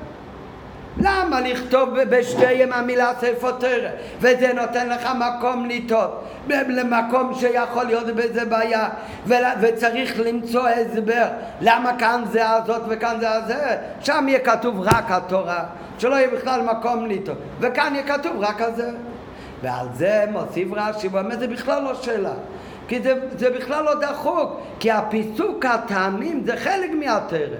למה לכתוב בשתיהם המילה ספר תרא? וזה נותן לך מקום לטעות, למקום שיכול להיות בזה בעיה, וצריך למצוא הסבר למה כאן זה הזאת וכאן זה הזה, שם יהיה כתוב רק התורה, שלא יהיה בכלל מקום לטעות, וכאן יהיה כתוב רק הזה. ועל זה מוסיף רש"י, באמת זה בכלל לא שאלה. כי זה, זה בכלל לא דחוק, כי הפיסוק הטעמים זה חלק מהתרא.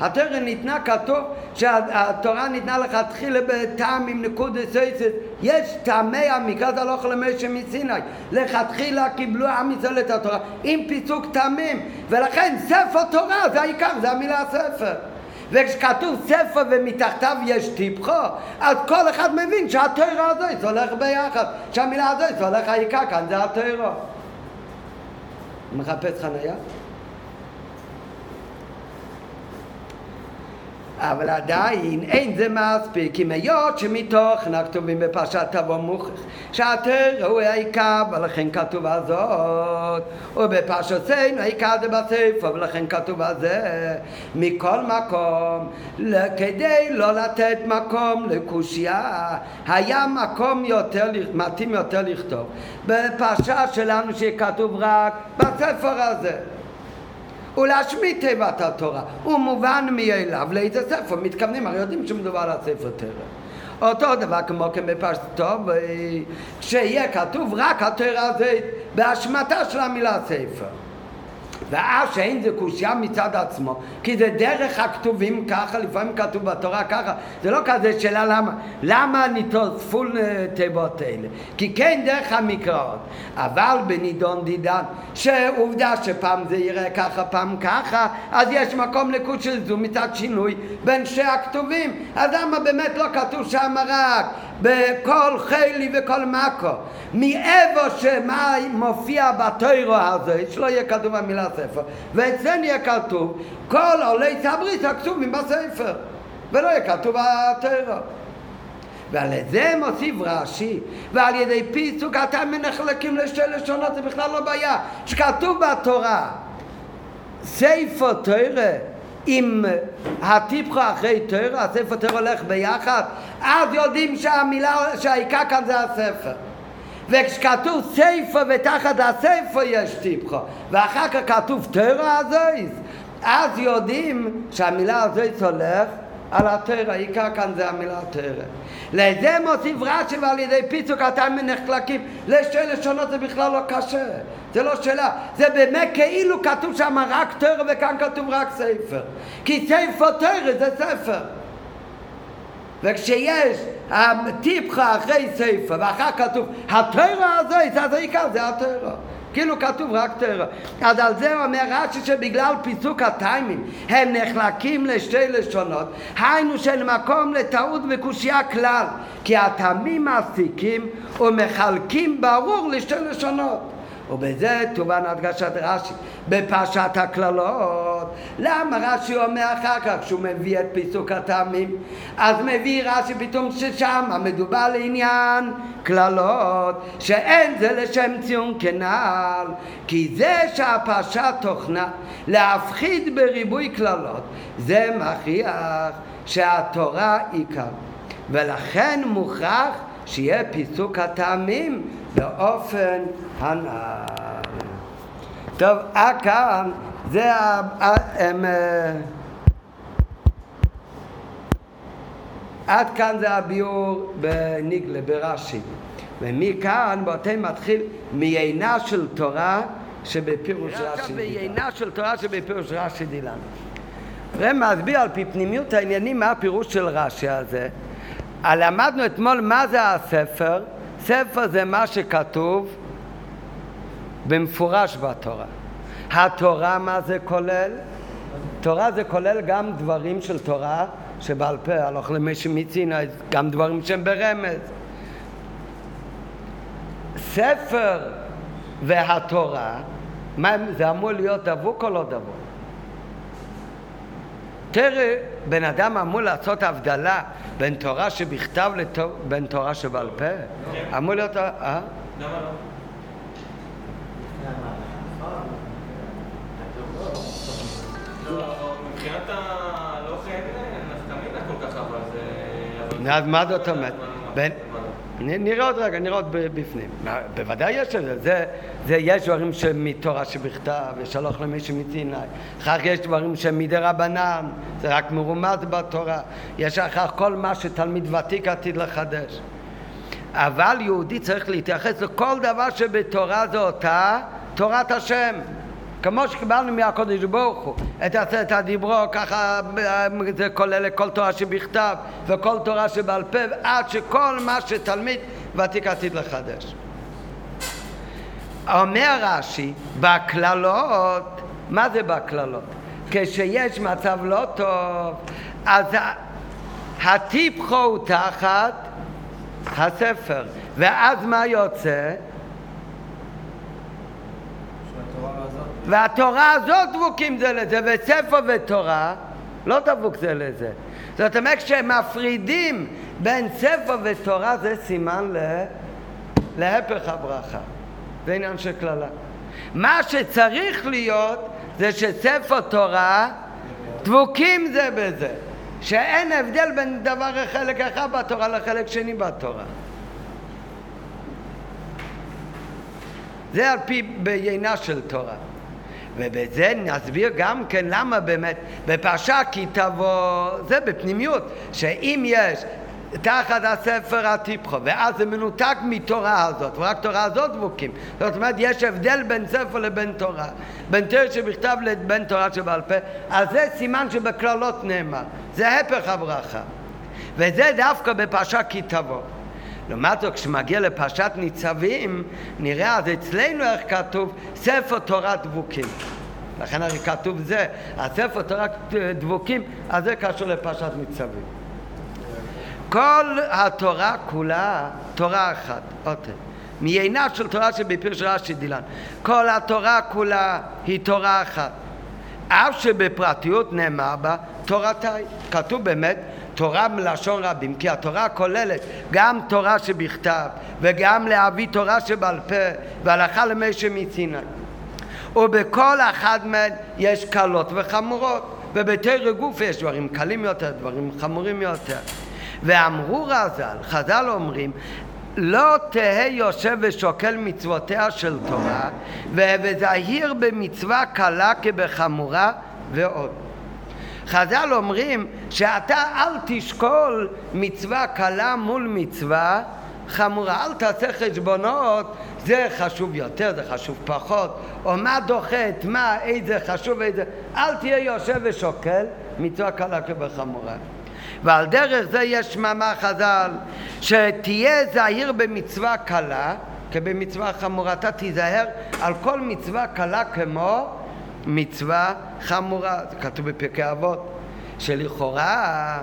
התרא ניתנה, כתוב שהתורה ניתנה לכתחילה בטעם עם נקודת סייסס. יש טעמי המקרא זה הלוך למשה מסיני. לכתחילה קיבלו עם ישראל את התורה עם פיסוק טעמים. ולכן ספר תורה זה העיקר, זה המילה ספר וכשכתוב ספר ומתחתיו יש טיפחו אז כל אחד מבין שהתורה הזאת הולך ביחד. שהמילה הזאת הולך העיקר כאן זה התורה. מחפש חניה? אבל עדיין אין זה מספיק, אם היות שמתוכן הכתובים בפרשת תבוא מוכח שהתרא הוא העיקר ולכן כתוב הזאת ובפרשתנו העיקר זה בספר ולכן כתוב על זה. מכל מקום כדי לא לתת מקום לקושייה היה מקום יותר, מתאים יותר לכתוב. בפרשה שלנו שכתוב רק בספר הזה ולהשמיט תיבת התורה. הוא מובן מאליו לאיזה ספר מתכוונים, הרי יודעים שמדובר על הספר תרא. אותו דבר כמו כן טוב, שיהיה כתוב רק התורה הזאת בהשמטה של המילה ספר. ואז שאין זה קושייה מצד עצמו, כי זה דרך הכתובים ככה, לפעמים כתוב בתורה ככה, זה לא כזה שאלה למה, למה נתוספו תיבות אלה? כי כן דרך המקראות, אבל בנידון דידן, שעובדה שפעם זה יראה ככה, פעם ככה, אז יש מקום לקושי זו מצד שינוי בין שתי הכתובים, אז למה באמת לא כתוב שם רק בכל חילי וכל מקו. מאיפה שמה מופיע בתוירו הזה, שלא יהיה כתוב במילה ספר, ואצלנו יהיה כתוב כל עולי הברית הכתובים בספר, ולא יהיה כתוב בתוירו. ועל זה מוסיף רש"י, ועל ידי פיצוק אתם מנחלקים לשתי לשונות, זה בכלל לא בעיה, שכתוב בתורה ספר תוירה אם הטיפחו אחרי תורה, הספר תורה הולך ביחד, אז יודעים שהמילה, שהעיקר כאן זה הספר. וכשכתוב ספר ותחת הספר יש טיפחו, ואחר כך כתוב תורה הזויס, אז יודעים שהמילה הזויס הולך על התרא, העיקר כאן זה המילה תרא. לזה מוסיף רש"י ועל ידי פיצוק אתם מנחלקים לשתי לשונות זה בכלל לא קשה, זה לא שאלה, זה באמת כאילו כתוב שם רק תרא וכאן כתוב רק ספר, כי ספר תרא זה ספר. וכשיש הטיפחה אחרי ספר ואחר כתוב התרא הזאת, אז העיקר זה התרא. כאילו כתוב רק תרא. אז על זה אומר רש"י שבגלל פיסוק הטיימים הם נחלקים לשתי לשונות, היינו שאין מקום לטעות וקושייה כלל, כי הטעמים מעסיקים ומחלקים ברור לשתי לשונות. ובזה תובן הדגשת רש"י בפרשת הקללות. למה רש"י אומר אחר כך כשהוא מביא את פיסוק הטעמים? אז מביא רש"י פתאום ששם מדובר לעניין קללות שאין זה לשם ציון כנעל כי זה שהפרשה תוכנה להפחיד בריבוי קללות זה מכריח שהתורה עיקר ולכן מוכרח שיהיה פיסוק הטעמים באופן הנ"ל. טוב, כאן זה ה... הם, אה, עד כאן זה הביאור בניגלה, ברש"י. ומכאן באותו מתחיל מעיינה של תורה שבפירוש רש"י דילן. מעיינה של תורה שבפירוש רש"י דילן. רם מסביר על פי פנימיות העניינים מה הפירוש של רש"י הזה. למדנו אתמול מה זה הספר, ספר זה מה שכתוב במפורש בתורה. התורה מה זה כולל? תורה זה כולל גם דברים של תורה שבעל פה, הלוך למשי מצינה, גם דברים שהם ברמז. ספר והתורה מה, זה אמור להיות דבוק או לא דבוק? תראה, בן אדם אמור לעשות הבדלה בין תורה שבכתב לבין תורה שבעל פה? אמור להיות... אה? למה לא? לא, מבחינת כל כך, אבל זה... אז מה זאת אומרת? נראה עוד רגע, נראה עוד בפנים. בוודאי יש את זה. זה, זה יש דברים שמתורה שבכתב, ושלוח למישהו מסיני. אחר כך יש דברים שמדי רבנן, זה רק מרומז בתורה. יש אחר כך כל מה שתלמיד ותיק עתיד לחדש. אבל יהודי צריך להתייחס לכל דבר שבתורה זה אותה תורת השם. כמו שקיבלנו מהקודש ברוך הוא, את עשרת הדיברו, ככה זה כולל כל תורה שבכתב וכל תורה שבעל פה, עד שכל מה שתלמיד ותיק עתיד לחדש. אומר רש"י, בקללות, מה זה בקללות? כשיש מצב לא טוב, אז הטיפחו הוא תחת הספר, ואז מה יוצא? והתורה הזאת דבוקים זה לזה, וספר ותורה לא דבוק זה לזה. זאת אומרת, כשמפרידים בין ספר ותורה זה סימן ל... להפך הברכה. זה עניין של קללה. מה שצריך להיות זה שספר תורה דבוקים זה בזה. שאין הבדל בין דבר חלק אחד בתורה לחלק שני בתורה. זה על פי בעיינה של תורה. ובזה נסביר גם כן למה באמת בפרשה כי תבוא, זה בפנימיות, שאם יש תחת הספר הטיפחו, ואז זה מנותק מתורה הזאת, ורק תורה הזאת דבוקים. זאת אומרת, יש הבדל בין ספר לבין תורה, בין תורה שבכתב לבין תורה שבעל פה, אז זה סימן שבקללות נאמר, זה הפך הברכה. וזה דווקא בפרשה כי תבוא. לעומת זאת, כשמגיע לפרשת ניצבים, נראה אז אצלנו איך כתוב ספר תורת דבוקים. לכן הרי כתוב זה, הספר תורת דבוקים, אז זה קשור לפרשת ניצבים. כל התורה כולה תורה אחת, אותה. מעיינה של תורה שבפירוש רש"י דילן. כל התורה כולה היא תורה אחת. אף שבפרטיות נאמר בה תורתי. כתוב באמת תורה מלשון רבים, כי התורה כוללת גם תורה שבכתב וגם להביא תורה שבעל פה והלכה למשה מסיני. ובכל אחד מהן יש קלות וחמורות, ובתרא גוף יש דברים קלים יותר, דברים חמורים יותר. ואמרו רז"ל, חז"ל אומרים, לא תהא יושב ושוקל מצוותיה של תורה, וזהיר במצווה קלה כבחמורה ועוד. חז"ל אומרים שאתה אל תשקול מצווה קלה מול מצווה חמורה, אל תעשה חשבונות, זה חשוב יותר, זה חשוב פחות, או מה דוחה את מה, איזה חשוב, איזה... אל תהיה יושב ושוקל מצווה קלה כבחמורה. ועל דרך זה יש מאמר חז"ל, שתהיה זהיר במצווה קלה כבמצווה חמורה. אתה תיזהר על כל מצווה קלה כמו מצווה חמורה. זה כתוב בפרקי אבות, שלכאורה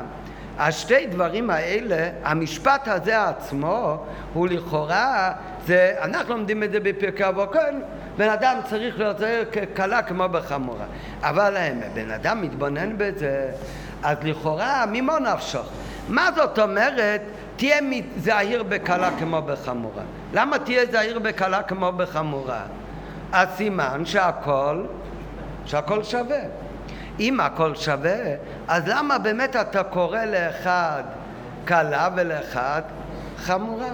השתי דברים האלה, המשפט הזה עצמו, הוא לכאורה, זה, אנחנו לומדים את זה בפרקי אבות, כן, בן אדם צריך להיות קלה כמו בחמורה. אבל בן אדם מתבונן בזה, אז לכאורה, ממו נפשוך? מה זאת אומרת, תהיה זהיר בקלה כמו בחמורה? למה תהיה זהיר בקלה כמו בחמורה? הסימן שהכל, שהכל שווה. אם הכל שווה, אז למה באמת אתה קורא לאחד קלה ולאחד חמורה?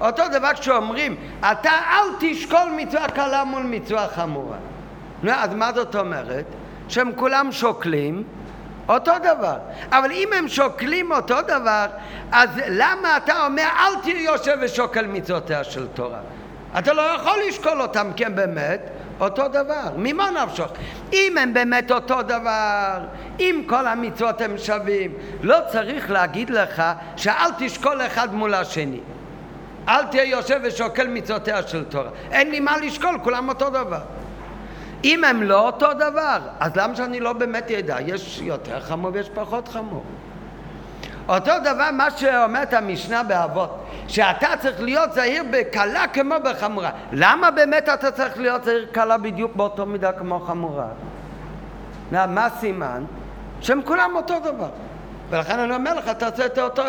אותו דבר כשאומרים, אתה אל תשקול מצווה קלה מול מצווה חמורה. אז מה זאת אומרת? שהם כולם שוקלים אותו דבר. אבל אם הם שוקלים אותו דבר, אז למה אתה אומר אל תהיה יושב ושוקל מצוותיה של תורה? אתה לא יכול לשקול אותם כי הם באמת אותו דבר. ממה נפשוך? אם הם באמת אותו דבר, אם כל המצוות הם שווים, לא צריך להגיד לך שאל תשקול אחד מול השני. אל תהיה יושב ושוקל מצוותיה של תורה. אין לי מה לשקול, כולם אותו דבר. אם הם לא אותו דבר, אז למה שאני לא באמת ידע? יש יותר חמור ויש פחות חמור. אותו דבר מה שאומרת המשנה באבות, שאתה צריך להיות זהיר בקלה כמו בחמורה. למה באמת אתה צריך להיות זהיר קלה בדיוק באותו מידה כמו חמורה? מה הסימן? שהם כולם אותו דבר. ולכן אני אומר לך, תעשה את אותו,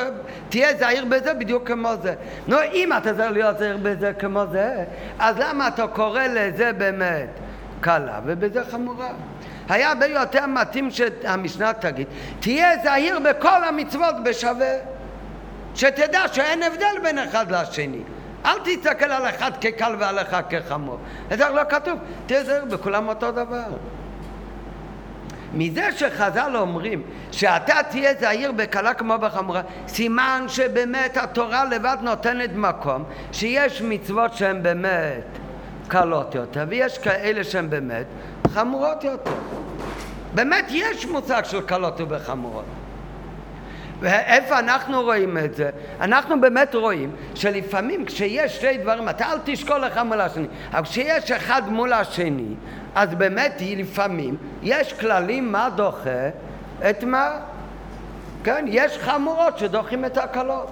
תהיה זהיר בזה בדיוק כמו זה. נו, אם אתה צריך להיות זהיר בזה כמו זה, אז למה אתה קורא לזה באמת קלה ובזה חמורה? היה הרבה יותר מתאים שהמשנה תגיד, תהיה זהיר בכל המצוות בשווה. שתדע שאין הבדל בין אחד לשני. אל תסתכל על אחד כקל ועל אחד כחמור. זה לא כתוב, תהיה זהיר בכולם אותו דבר. מזה שחז"ל אומרים שאתה תהיה זהיר בקלה כמו בחמורה, סימן שבאמת התורה לבד נותנת מקום שיש מצוות שהן באמת קלות יותר ויש כאלה שהן באמת חמורות יותר. באמת יש מושג של קלות ובחמורות. ואיפה אנחנו רואים את זה? אנחנו באמת רואים שלפעמים כשיש שתי דברים, אתה אל תשקול אחד מול השני, אבל כשיש אחד מול השני, אז באמת לפעמים יש כללים מה דוחה את מה. כן, יש חמורות שדוחים את הקלות.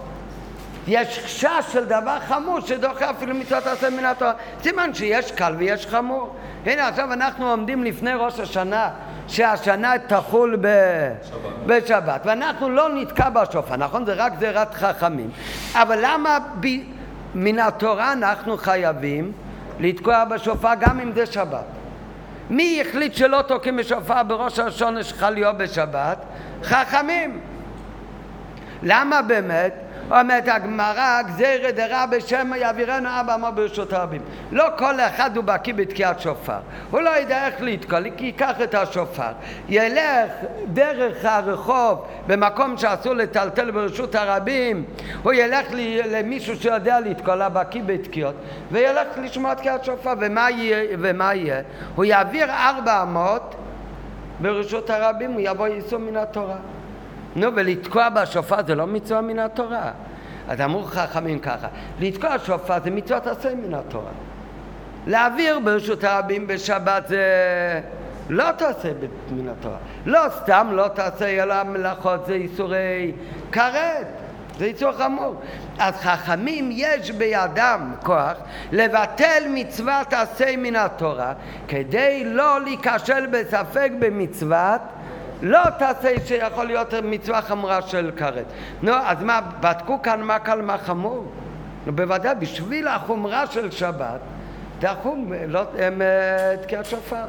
יש חשש של דבר חמור שדוחה אפילו מצוות עשה מן התורה. סימן שיש קל ויש חמור. הנה עכשיו אנחנו עומדים לפני ראש השנה שהשנה תחול בשבת. בשבת, ואנחנו לא נתקע בשופר, נכון? זה רק גזירת חכמים. אבל למה ב... מן התורה אנחנו חייבים לתקוע בשופר גם אם זה שבת? מי החליט שלא תוקעים בשופר בראש השונה שלך להיות בשבת? חכמים. למה באמת? אומרת הגמרא, גזירא דרע בשם יעבירנו אבא אמר ברשות הרבים. לא כל אחד הוא בקיא בתקיעת שופר. הוא לא יודע איך לתקול, כי ייקח את השופר, ילך דרך הרחוב במקום שאסור לטלטל ברשות הרבים, הוא ילך למישהו שיודע לתקול, הבקיא בתקיעות, וילך לשמוע תקיעת שופר, ומה יהיה? ומה יהיה? הוא יעביר ארבע אמות ברשות הרבים, הוא יבוא יישום מן התורה. נו, ולתקוע בשופר זה לא מצווה מן התורה. אז אמרו חכמים ככה, לתקוע שופר זה מצוות עשה מן התורה. להעביר ברשות הרבים בשבת זה לא תעשה מן התורה. לא סתם לא תעשה אלא מלאכות זה איסורי כרת. זה איסור חמור. אז חכמים יש בידם כוח לבטל מצוות עשה מן התורה כדי לא להיכשל בספק במצוות לא תעשה שיכול להיות מצווה חמורה של כרת. נו, אז מה, בדקו כאן מה קל מה חמור? נו, בוודאי, בשביל החומרה של שבת, תחום לא, אה, תקיעת שופר.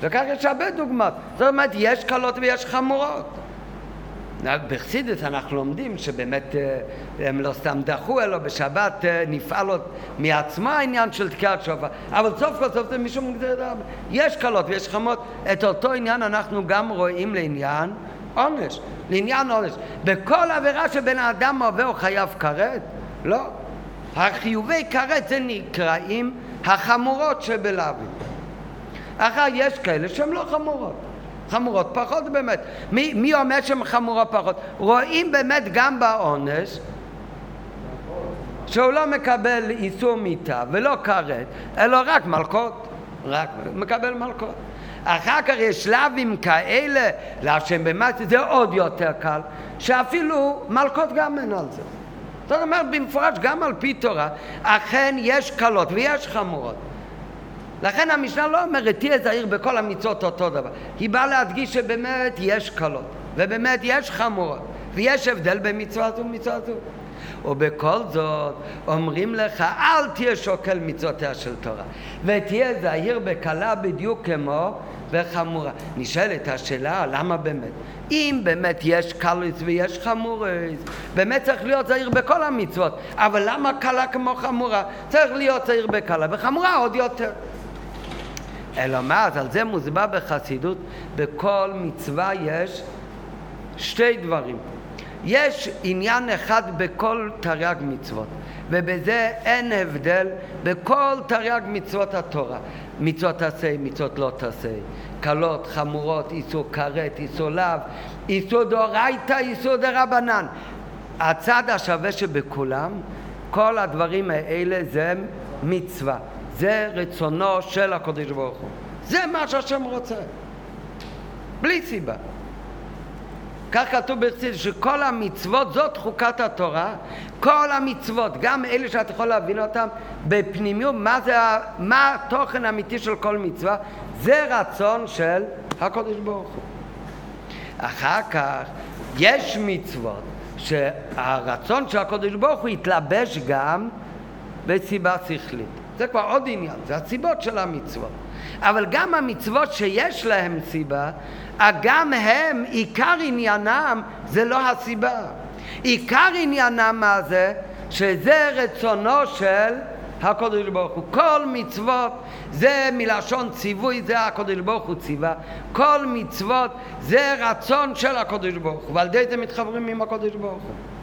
וכך יש הרבה דוגמאות. זאת אומרת, יש קלות ויש חמורות. בחסידס אנחנו לומדים שבאמת אה, הם לא סתם דחו, אלא בשבת אה, נפעל עוד מעצמו העניין של תקיעת שופר, אבל סוף כל סוף זה משום גזירת יש קלות ויש חמות, את אותו עניין אנחנו גם רואים לעניין עונש, לעניין עונש. בכל עבירה שבן האדם עובר חייב כרת? לא. החיובי כרת זה נקראים החמורות שבלאווים. אחר יש כאלה שהן לא חמורות. חמורות פחות באמת. מי, מי אומר שהן חמורות פחות? רואים באמת גם בעונש שהוא לא מקבל איסור מיתה ולא כרת, אלא רק מלקות, רק מקבל מלקות. אחר כך יש שלבים כאלה, להשם באמת זה עוד יותר קל, שאפילו מלקות גם אין על זה. זאת אומרת במפורש גם על פי תורה, אכן יש קלות ויש חמורות. לכן המשנה לא אומרת תהיה זהיר בכל המצוות אותו דבר. היא באה להדגיש שבאמת יש קלות, ובאמת יש חמורות, ויש הבדל בין מצווה זו ומצווה זו. ובכל זאת אומרים לך אל תהיה שוקל מצוותיה של תורה ותהיה זהיר בקלה בדיוק כמו בחמורה. נשאלת השאלה למה באמת? אם באמת יש קלוס ויש חמורס, באמת צריך להיות זהיר בכל המצוות, אבל למה קלה כמו חמורה? צריך להיות זהיר בקלה, וחמורה עוד יותר. אלא מה, על זה מוסבר בחסידות, בכל מצווה יש שתי דברים. יש עניין אחד בכל תרי"ג מצוות, ובזה אין הבדל בכל תרי"ג מצוות התורה. מצוות תעשה, מצוות לא תעשה, קלות, חמורות, איסור כרת, איסור לאו, איסור דאורייתא, איסור דרבנן. הצד השווה שבכולם, כל הדברים האלה זה מצווה. זה רצונו של הקדוש ברוך הוא. זה מה שהשם רוצה. בלי סיבה. כך כתוב בחסידות, שכל המצוות זאת חוקת התורה, כל המצוות, גם אלה שאתה יכול להבין אותם בפנימיות, מה, זה, מה התוכן האמיתי של כל מצווה, זה רצון של הקודש ברוך הוא. אחר כך יש מצוות שהרצון של הקודש ברוך הוא יתלבש גם בסיבה שכלית. זה כבר עוד עניין, זה הסיבות של המצוות. אבל גם המצוות שיש להם סיבה, גם הם, עיקר עניינם זה לא הסיבה. עיקר עניינם מה זה? שזה רצונו של הקודש ברוך הוא. כל מצוות זה מלשון ציווי, זה הקודש ברוך הוא ציווה. כל מצוות זה רצון של הקודש ברוך הוא, ועל ידי זה מתחברים עם הקודש ברוך הוא.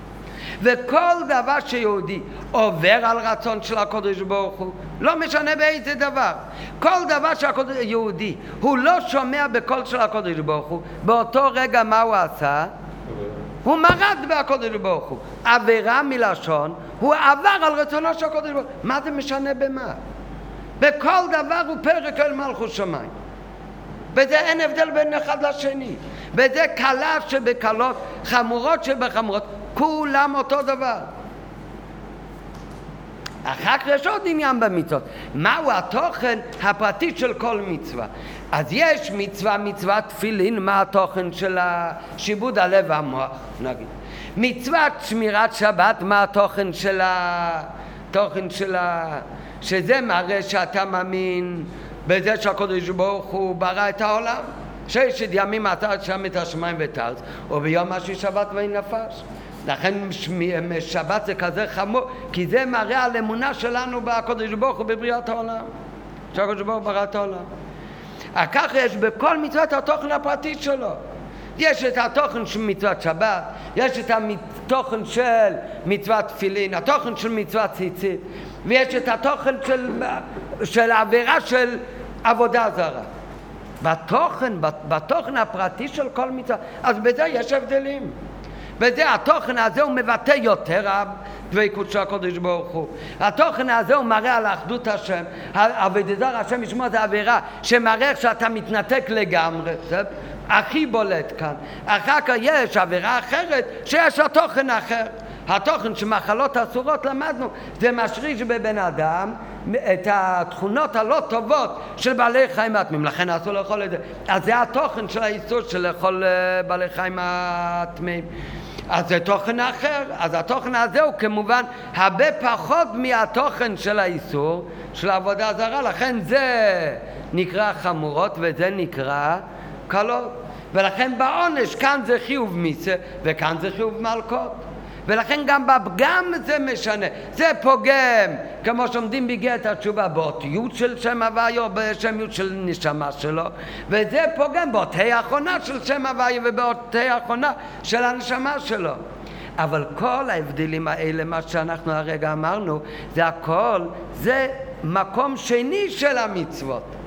וכל דבר שיהודי עובר על רצון של הקודש ברוך הוא, לא משנה באיזה דבר, כל דבר שיהודי הוא לא שומע בקול של הקודש ברוך הוא, באותו רגע מה הוא עשה? הוא מרד בהקודש ברוך הוא. עבירה מלשון, הוא עבר על רצונו של הקודש ברוך הוא. מה זה משנה במה? בכל דבר הוא פרק אל מלכות שמיים. וזה אין הבדל בין אחד לשני. וזה קלה שבקלות, חמורות שבחמורות, כולם אותו דבר. אחר כך יש עוד עניין במצוות, מהו התוכן הפרטי של כל מצווה. אז יש מצווה, מצוות תפילין, מה התוכן של שיבוד הלב והמוח, נגיד. מצוות שמירת שבת, מה התוכן של התוכן של ה... שזה מראה שאתה מאמין בזה שהקדוש ברוך הוא ברא את העולם. ששת ימים אתה שם את השמיים ואת הארץ, וביום השני שבת ויהי נפש. לכן שבת זה כזה חמור, כי זה מראה על אמונה שלנו בקודש ברוך הוא בבריאת העולם. שהקודש ברוך הוא ברא את העולם. כך יש בכל מצוות התוכן הפרטי שלו. יש את התוכן של מצוות שבת, יש את התוכן של מצוות תפילין, התוכן של מצוות ציצית, ויש את התוכן של, של עבירה של עבודה זרה. בתוכן, בתוכן הפרטי של כל מצווה, אז בזה יש הבדלים. וזה, התוכן הזה הוא מבטא יותר הדבקות של הקודש ברוך הוא. התוכן הזה הוא מראה על אחדות השם. אבידזר השם ישמור זה עבירה שמראה שאתה מתנתק לגמרי. זה הכי בולט כאן. אחר כך יש עבירה אחרת שיש לה תוכן אחר. התוכן של מחלות אסורות למדנו, זה משריש בבן אדם את התכונות הלא טובות של בעלי חיים הטמאים, לכן אסור לאכול את זה. אז זה התוכן של האיסור של לאכול אה, בעלי חיים הטמאים. אז זה תוכן אחר, אז התוכן הזה הוא כמובן הרבה פחות מהתוכן של האיסור של עבודה זרה, לכן זה נקרא חמורות וזה נקרא קלות. ולכן בעונש כאן זה חיוב מיסה וכאן זה חיוב מלקות. ולכן גם בפגם זה משנה. זה פוגם, כמו שעומדים בגט התשובה באותיות של שם הוויה או בשמיות של נשמה שלו, וזה פוגם באותי האחרונה של שם הוויה ובאותי האחרונה של הנשמה שלו. אבל כל ההבדלים האלה, מה שאנחנו הרגע אמרנו, זה הכל, זה מקום שני של המצוות.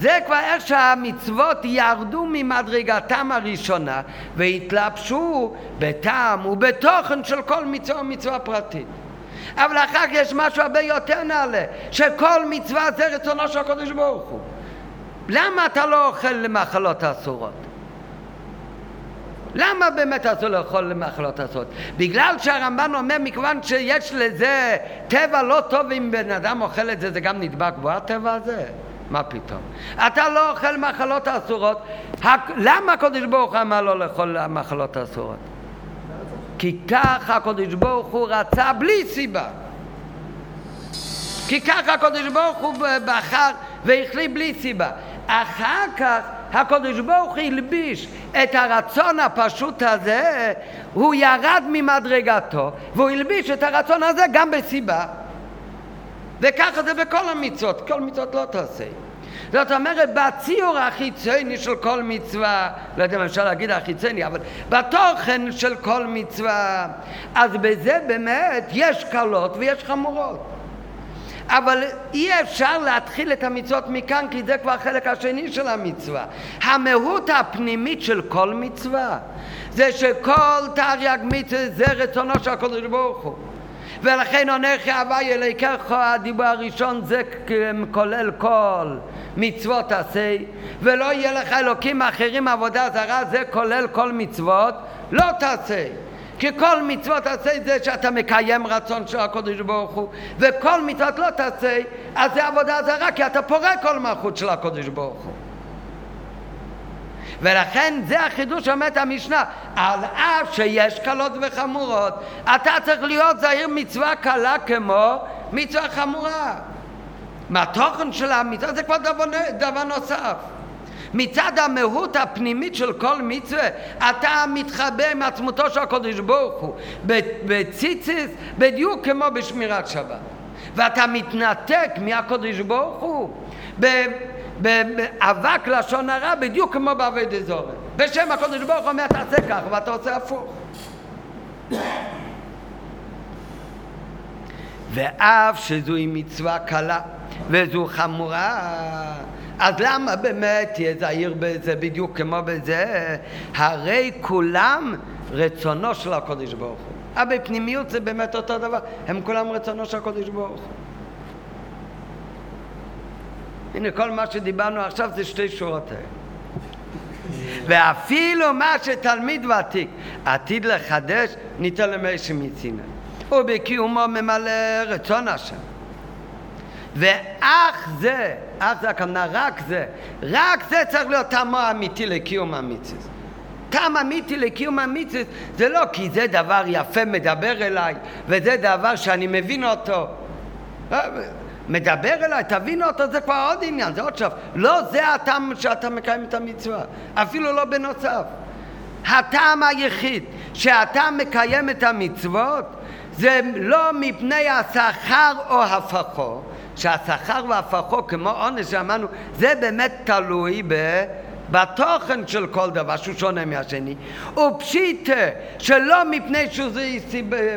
זה כבר איך שהמצוות ירדו ממדרגתם הראשונה והתלבשו בטעם ובתוכן של כל מצווה ומצווה פרטית. אבל אחר כך יש משהו הרבה יותר נעלה, שכל מצווה זה רצונו של הקדוש ברוך הוא. למה אתה לא אוכל למאכלות אסורות? למה באמת אסור לאכול למאכלות אסורות? בגלל שהרמב"ן אומר, מכיוון שיש לזה טבע לא טוב אם בן אדם אוכל את זה, זה גם נדבק בו הטבע הזה? מה פתאום? אתה לא אוכל מחלות אסורות, למה הקדוש ברוך הוא אמר לא לאכול מחלות אסורות? כי ככה הקדוש ברוך הוא רצה בלי סיבה. כי ככה הקדוש ברוך הוא בחר והחליט בלי סיבה. אחר כך הקדוש ברוך הוא הלביש את הרצון הפשוט הזה, הוא ירד ממדרגתו והוא הלביש את הרצון הזה גם בסיבה. וככה זה בכל המצוות, כל מצוות לא תעשה. זאת אומרת, בציור החיצוני של כל מצווה, לא יודע אם אפשר להגיד החיצוני, אבל בתוכן של כל מצווה, אז בזה באמת יש קלות ויש חמורות. אבל אי אפשר להתחיל את המצוות מכאן כי זה כבר החלק השני של המצווה. המהות הפנימית של כל מצווה זה שכל תרי"ג מצווה זה רצונו של הקדוש ברוך הוא. ולכן עונך הווי אליקך הדיבור הראשון זה כולל כל מצוות תעשה, ולא יהיה לך אלוקים אחרים עבודה זרה, זה כולל כל מצוות, לא תעשה. כי כל מצוות תעשה זה שאתה מקיים רצון של הקודש ברוך הוא, וכל מצוות לא תעשה, אז זה עבודה זרה, כי אתה פורק כל מלכות של הקודש ברוך הוא. ולכן זה החידוש שאומרת המשנה, על אף שיש קלות וחמורות, אתה צריך להיות זהיר מצווה קלה כמו מצווה חמורה. מהתוכן של המצווה זה כבר דבר, דבר נוסף. מצד המהות הפנימית של כל מצווה, אתה מתחבר עם עצמותו של הקודש ברוך הוא, בציציס, בדיוק כמו בשמירת שבת. ואתה מתנתק מהקודש ברוך הוא באבק לשון הרע, בדיוק כמו בעבד אזורי. בשם הקודש ברוך הוא אומר תעשה כך, ואתה עושה הפוך. ואף שזוהי מצווה קלה וזו חמורה, אז למה באמת תהיה זהיר בזה בדיוק כמו בזה? הרי כולם רצונו של הקודש ברוך הוא. אבל בפנימיות זה באמת אותו דבר, הם כולם רצונו של הקודש ברוך הוא. הנה כל מה שדיברנו עכשיו זה שתי שורות האלה. ואפילו מה שתלמיד ותיק עתיד לחדש, ניתן למי מצינה. ובקיומו ממלא רצון השם. ואך זה, אך זה הכוונה רק זה, רק זה צריך להיות טעם אמיתי לקיום המצווה. טעם אמיתי לקיום המצווה זה לא כי זה דבר יפה מדבר אליי וזה דבר שאני מבין אותו. מדבר אליי, תבין אותו, זה כבר עוד עניין, זה עוד שלב. לא זה הטעם שאתה מקיים את המצווה, אפילו לא בנוסף. הטעם היחיד שאתה מקיים את המצוות זה לא מפני השכר או הפכו, שהשכר והפכו כמו עונש שאמרנו, זה באמת תלוי ב... בתוכן של כל דבר שהוא שונה מהשני, ופשיטה שלא מפני שזה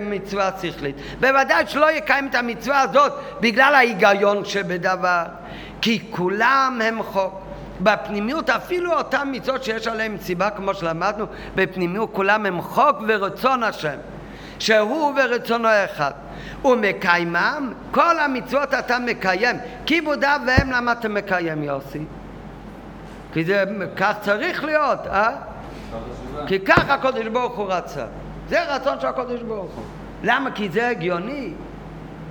מצווה שכלית. בוודאי שלא יקיים את המצווה הזאת בגלל ההיגיון שבדבר, כי כולם הם חוק. בפנימיות אפילו אותם מצוות שיש עליהם סיבה כמו שלמדנו, בפנימיות כולם הם חוק ורצון השם, שהוא ורצונו אחד. ומקיימם, כל המצוות אתה מקיים, כיבודיו והם למה אתה מקיים יוסי? כי זה כך צריך להיות, אה? כי ככה הקודש ברוך הוא רצה. זה רצון של הקודש ברוך הוא. למה? כי זה הגיוני.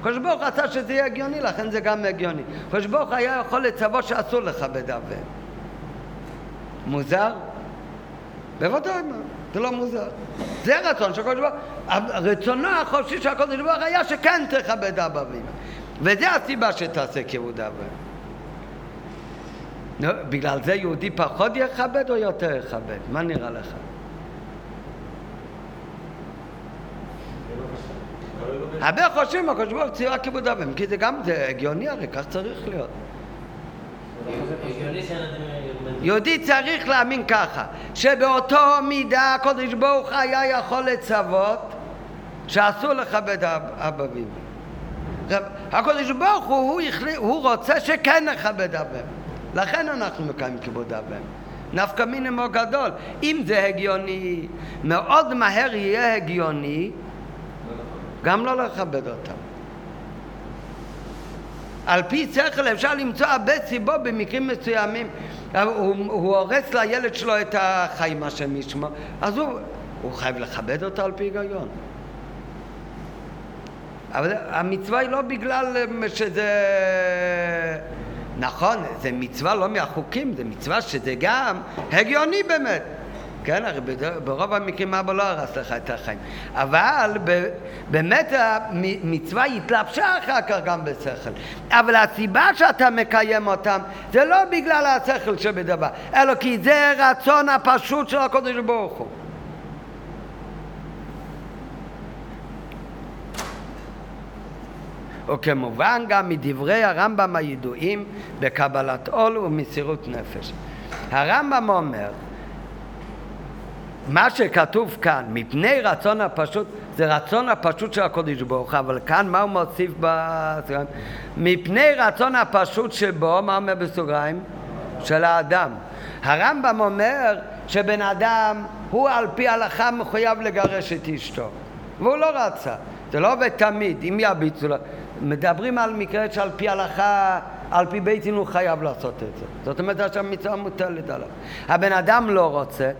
הקדוש ברוך רצה שזה יהיה הגיוני, לכן זה גם הגיוני. הקדוש ברוך היה יכול לצוות שאסור לכבד אב מוזר? בוודאי, זה לא מוזר. זה רצון של הקדוש ברוך רצונו החופשי של הקדוש ברוך היה שכן תכבד אבא ואמא. וזה הסיבה שתעשה כיבוד אב נו, בגלל זה יהודי פחות יכבד או יותר יכבד? מה נראה לך? הרבה חושבים, הקדוש ברוך הוא צירה כיבוד אבם, כי זה גם, זה הגיוני הרי, כך צריך להיות. יהודי צריך להאמין ככה, שבאותו מידה הקדוש ברוך היה יכול לצוות שאסור לכבד אבא ואמא. הקדוש ברוך הוא, הוא רוצה שכן נכבד אבא. לכן אנחנו מקיימים כיבוד אב ואם. נפקא מינימו גדול. אם זה הגיוני, מאוד מהר יהיה הגיוני גם לא לכבד אותם. על פי שכל אפשר למצוא הרבה סיבות במקרים מסוימים. הוא, הוא הורס לילד שלו את החיים, השם ישמע, אז הוא, הוא חייב לכבד אותו על פי היגיון. אבל המצווה היא לא בגלל שזה... נכון, זה מצווה לא מהחוקים, זה מצווה שזה גם הגיוני באמת. כן, הרי ברוב המקרים אבא לא הרס לך את החיים. אבל באמת המצווה התלבשה אחר כך גם בשכל. אבל הסיבה שאתה מקיים אותם זה לא בגלל השכל שבדבר, אלא כי זה רצון הפשוט של הקודש ברוך הוא. וכמובן גם מדברי הרמב"ם הידועים בקבלת עול ומסירות נפש. הרמב"ם אומר, מה שכתוב כאן, מפני רצון הפשוט, זה רצון הפשוט של הקודש ברוך אבל כאן מה הוא מוסיף בסוגריים? מפני רצון הפשוט שבו, מה אומר בסוגריים? של האדם. הרמב"ם אומר שבן אדם הוא על פי הלכה מחויב לגרש את אשתו והוא לא רצה, זה לא עובד תמיד, אם ירביצו לו מדברים על מקרה שעל פי הלכה על פי בית דין הוא חייב לעשות את זה. זאת אומרת שהמצווה מוטלת עליו. הבן אדם לא רוצה,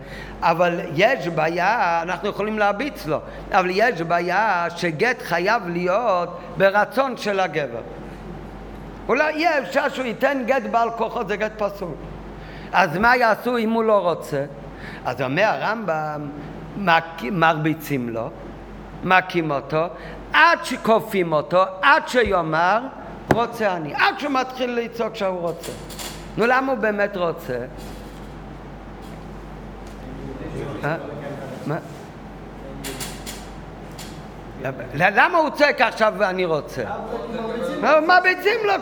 אבל יש בעיה, אנחנו יכולים להרביץ לו, אבל יש בעיה שגט חייב להיות ברצון של הגבר. אולי יהיה אפשר שהוא ייתן גט בעל כוחות, זה גט פסול. אז מה יעשו אם הוא לא רוצה? אז אומר הרמב"ם, מרביצים לו, מכים אותו, עד שכופים אותו, עד שיאמר, רוצה אני. עד שהוא מתחיל לצעוק שהוא רוצה. נו, למה הוא באמת רוצה? אה? מה? למה הוא צועק עכשיו ואני רוצה? מרביצים לו,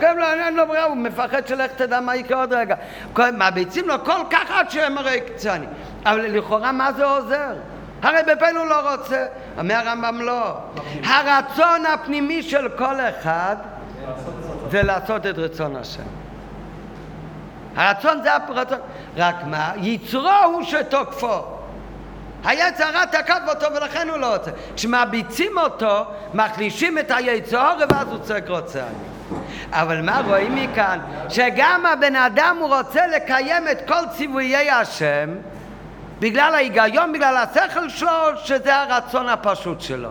אין לו ברירה, הוא מפחד שלך תדע מה יקרה עוד רגע. מרביצים לו כל כך עד שאמר קצני. אבל לכאורה מה זה עוזר? הרי בפעיל הוא לא רוצה. אומר הרמב"ם לא. הרצון הפנימי של כל אחד זה לעשות את רצון השם. הרצון זה הרצון. רק מה? יצרו הוא שתוקפו. היצר הרע תקף אותו ולכן הוא לא רוצה. כשמביצים אותו, מחלישים את היצור ואז הוא צועק רוצה. אבל מה רואים מכאן? שגם הבן אדם הוא רוצה לקיים את כל ציוויי השם בגלל ההיגיון, בגלל השכל שלו, שזה הרצון הפשוט שלו.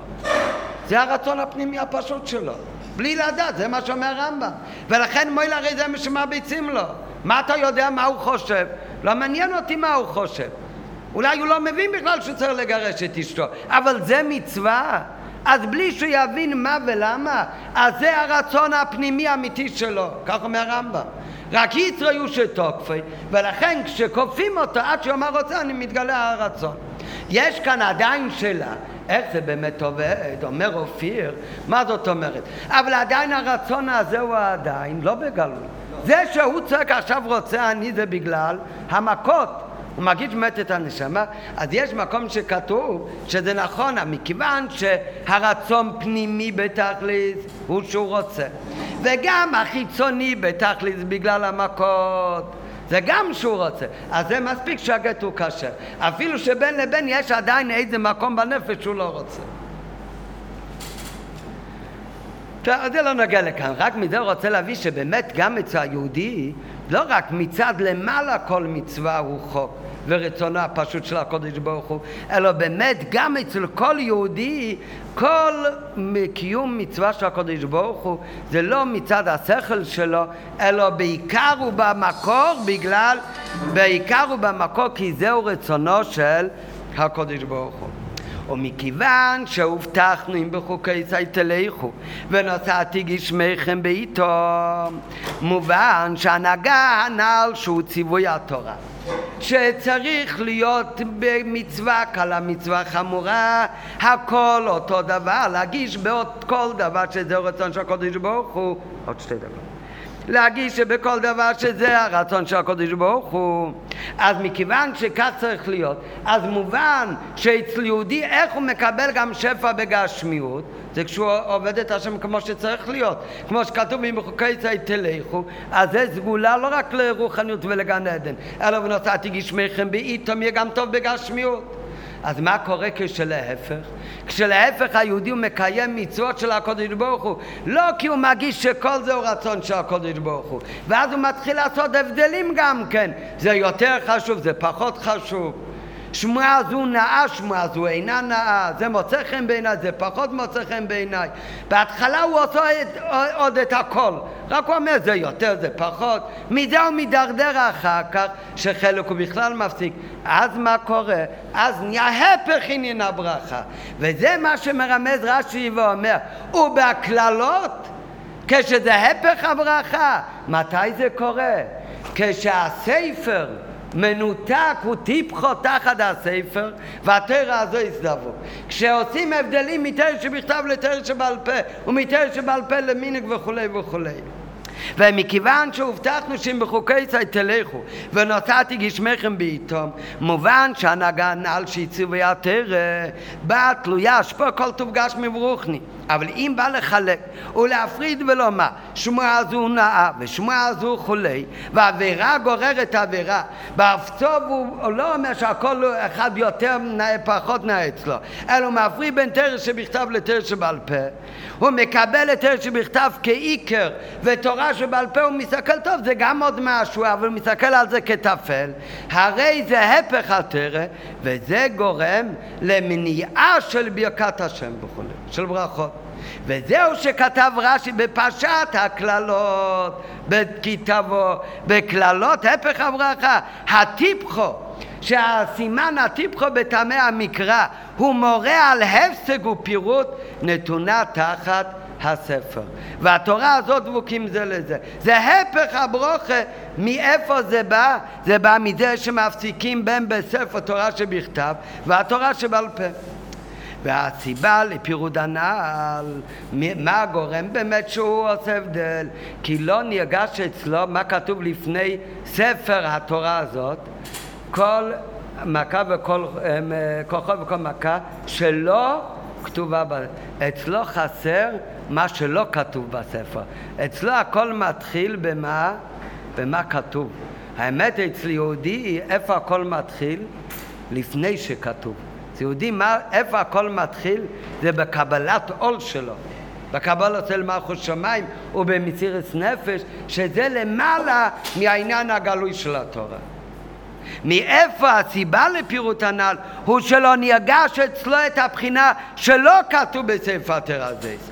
זה הרצון הפנימי הפשוט שלו. בלי לדעת, זה מה שאומר הרמב"ם. ולכן מויל הרי זה מה שמרביצים לו. מה אתה יודע מה הוא חושב? לא מעניין אותי מה הוא חושב. אולי הוא לא מבין בכלל שהוא צריך לגרש את אשתו, אבל זה מצווה. אז בלי שהוא יבין מה ולמה, אז זה הרצון הפנימי האמיתי שלו, כך אומר הרמב"ם. רק יצרו יהיו שתוקפי, ולכן כשכופים אותו עד שהוא אמר רוצה, אני מתגלה הרצון. יש כאן עדיין שאלה, איך זה באמת עובד? אומר אופיר, מה זאת אומרת? אבל עדיין הרצון הזה הוא עדיין לא בגלוי. זה שהוא צועק עכשיו רוצה אני זה בגלל המכות. הוא מרגיש באמת את הנשמה, אז יש מקום שכתוב שזה נכון, מכיוון שהרצון פנימי בתכלית הוא שהוא רוצה. וגם החיצוני בתכלית בגלל המכות. זה גם שהוא רוצה. אז זה מספיק שהגט הוא כשר. אפילו שבין לבין יש עדיין איזה מקום בנפש שהוא לא רוצה. זה לא נוגע לכאן, רק מזה הוא רוצה להביא שבאמת גם אצל היהודי, לא רק מצד למעלה כל מצווה הוא חוק, ורצונו הפשוט של הקודש ברוך הוא, אלא באמת גם אצל כל יהודי, כל קיום מצווה של הקודש ברוך הוא, זה לא מצד השכל שלו, אלא בעיקר הוא במקור בגלל, בעיקר הוא במקור כי זהו רצונו של הקודש ברוך הוא. ומכיוון שהובטחנו אם בחוקי צי תלכו ונשאתי גשמיכם בעיתו מובן שהנהגה הנ"ל שהוא ציווי התורה שצריך להיות במצווה קלה, מצווה חמורה, הכל אותו דבר, להגיש בעוד כל דבר שזה רצון של הקודש ברוך הוא, עוד שתי דקות. להגיש שבכל דבר שזה הרצון של הקודש ברוך הוא. אז מכיוון שכך צריך להיות, אז מובן שאצל יהודי איך הוא מקבל גם שפע בגשמיות, זה כשהוא עובד את השם כמו שצריך להיות. כמו שכתוב בחוקי צי תלכו, אז זה סגולה לא רק לרוחניות ולגן עדן, אלא ונוסעתי גשמיכם באיתום יהיה גם טוב בגשמיות. אז מה קורה כשלהפך? כשלהפך היהודי הוא מקיים מצוות של הקודש ברוך הוא לא כי הוא מרגיש שכל זה הוא רצון של הקודש ברוך הוא ואז הוא מתחיל לעשות הבדלים גם כן זה יותר חשוב, זה פחות חשוב שמועה זו נאה, שמועה זו אינה נאה, זה מוצא חן בעיניי, זה פחות מוצא חן בעיניי. בהתחלה הוא עושה את, עוד את הכל, רק הוא אומר זה יותר, זה פחות. מזה הוא מידרדר אחר כך, שחלק הוא בכלל מפסיק. אז מה קורה? אז נהיה הפך עניין הברכה. וזה מה שמרמז רש"י ואומר, ובהקללות, כשזה הפך הברכה, מתי זה קורה? כשהספר מנותק הוא טיפחו תחת הספר והתרא הזו יסדבו. כשעושים הבדלים מתרא שבכתב לתרא שבעל פה ומתרא שבעל פה למינק וכולי וכולי. ומכיוון שהובטחנו שאם בחוקי צי תלכו ונוצאתי גשמכם בעיתום מובן שהנהגה נעל שהציבו יתר באה תלויה שפה כל טוב גשמי ברוכני אבל אם בא לחלק ולהפריד ולומר שמועה זו נאה ושמועה זו חולי ועבירה גוררת עבירה בארצו הוא לא אומר שהכל אחד יותר נאה פחות נאה אצלו אלא הוא מפריד בין תרס שבכתב לתרס שבעל פה. הוא מקבל את תרס שבכתב כעיקר ותורה שבעל פה הוא מסתכל טוב זה גם עוד משהו אבל הוא מסתכל על זה כטפל. הרי זה הפך התרא וזה גורם למניעה של ברכת השם וכו' של ברכות וזהו שכתב רש"י בפרשת הקללות, בכתבו, בקללות, הפך הברכה, הטיפחו, שהסימן הטיפחו בטעמי המקרא הוא מורה על הפסק ופירוט נתונה תחת הספר. והתורה הזאת דבוקים זה לזה. זה הפך הברוכה, מאיפה זה בא? זה בא מזה שמפסיקים בין בספר תורה שבכתב והתורה שבעל פה. והסיבה לפירוד הנעל, מה גורם באמת שהוא עושה הבדל? כי לא נרגש אצלו מה כתוב לפני ספר התורה הזאת, כל מכה וכל כוחו וכל מכה שלא כתובה. אצלו חסר מה שלא כתוב בספר. אצלו הכל מתחיל במה? במה כתוב. האמת אצל יהודי, איפה הכל מתחיל? לפני שכתוב. אז יהודי, איפה הכל מתחיל? זה בקבלת עול שלו. בקבלת של מלכות שמיים ובמסירת נפש, שזה למעלה מהעניין הגלוי של התורה. מאיפה הסיבה לפירוט הנ"ל? הוא שלא נרגש אצלו את הבחינה שלא כתוב בספר התרזס.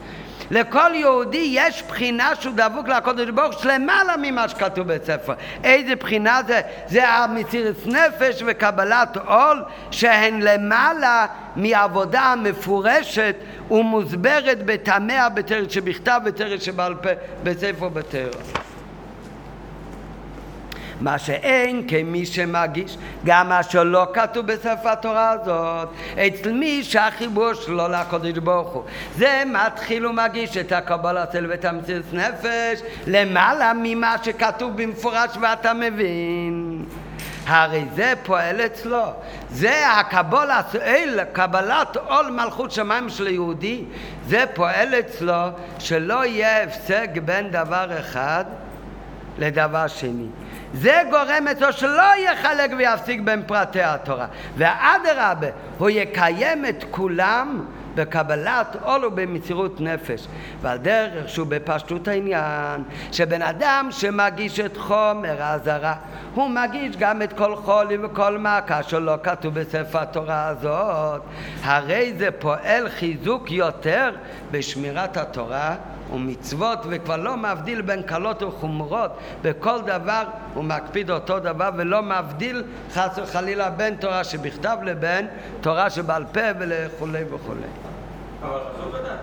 לכל יהודי יש בחינה שהוא דבוק לקודש ברוך הוא למעלה ממה שכתוב בספר. איזה בחינה זה? זה המסירת נפש וקבלת עול שהן למעלה מעבודה המפורשת ומוסברת בתמיה בתרץ שבכתב ותרץ שבעל פה בספר בתרץ. מה שאין כמי שמגיש גם מה שלא כתוב בספר התורה הזאת אצל מי שהחיבור שלו לקודש ברוך הוא זה מתחיל ומגיש את הקבלה של ואת המציאות נפש למעלה ממה שכתוב במפורש ואתה מבין הרי זה פועל אצלו. זה הקבלת, קבלת עול מלכות שמיים של יהודי, זה פועל אצלו שלא יהיה הפסק בין דבר אחד לדבר שני. זה גורם אצלו שלא יחלק ויפסיק בין פרטי התורה. ואדרבה, הוא יקיים את כולם בקבלת עול ובמסירות נפש. ועל דרך שהוא בפשטות העניין, שבן אדם שמגיש את חומר האזהרה, הוא מגיש גם את כל חולי וכל מכה שלא כתוב בספר התורה הזאת. הרי זה פועל חיזוק יותר בשמירת התורה ומצוות וכבר לא מבדיל בין קלות וחומרות בכל דבר הוא מקפיד אותו דבר ולא מבדיל חס וחלילה בין תורה שבכתב לבין תורה שבעל פה וכולי וכולי. אבל חשוב לדעת,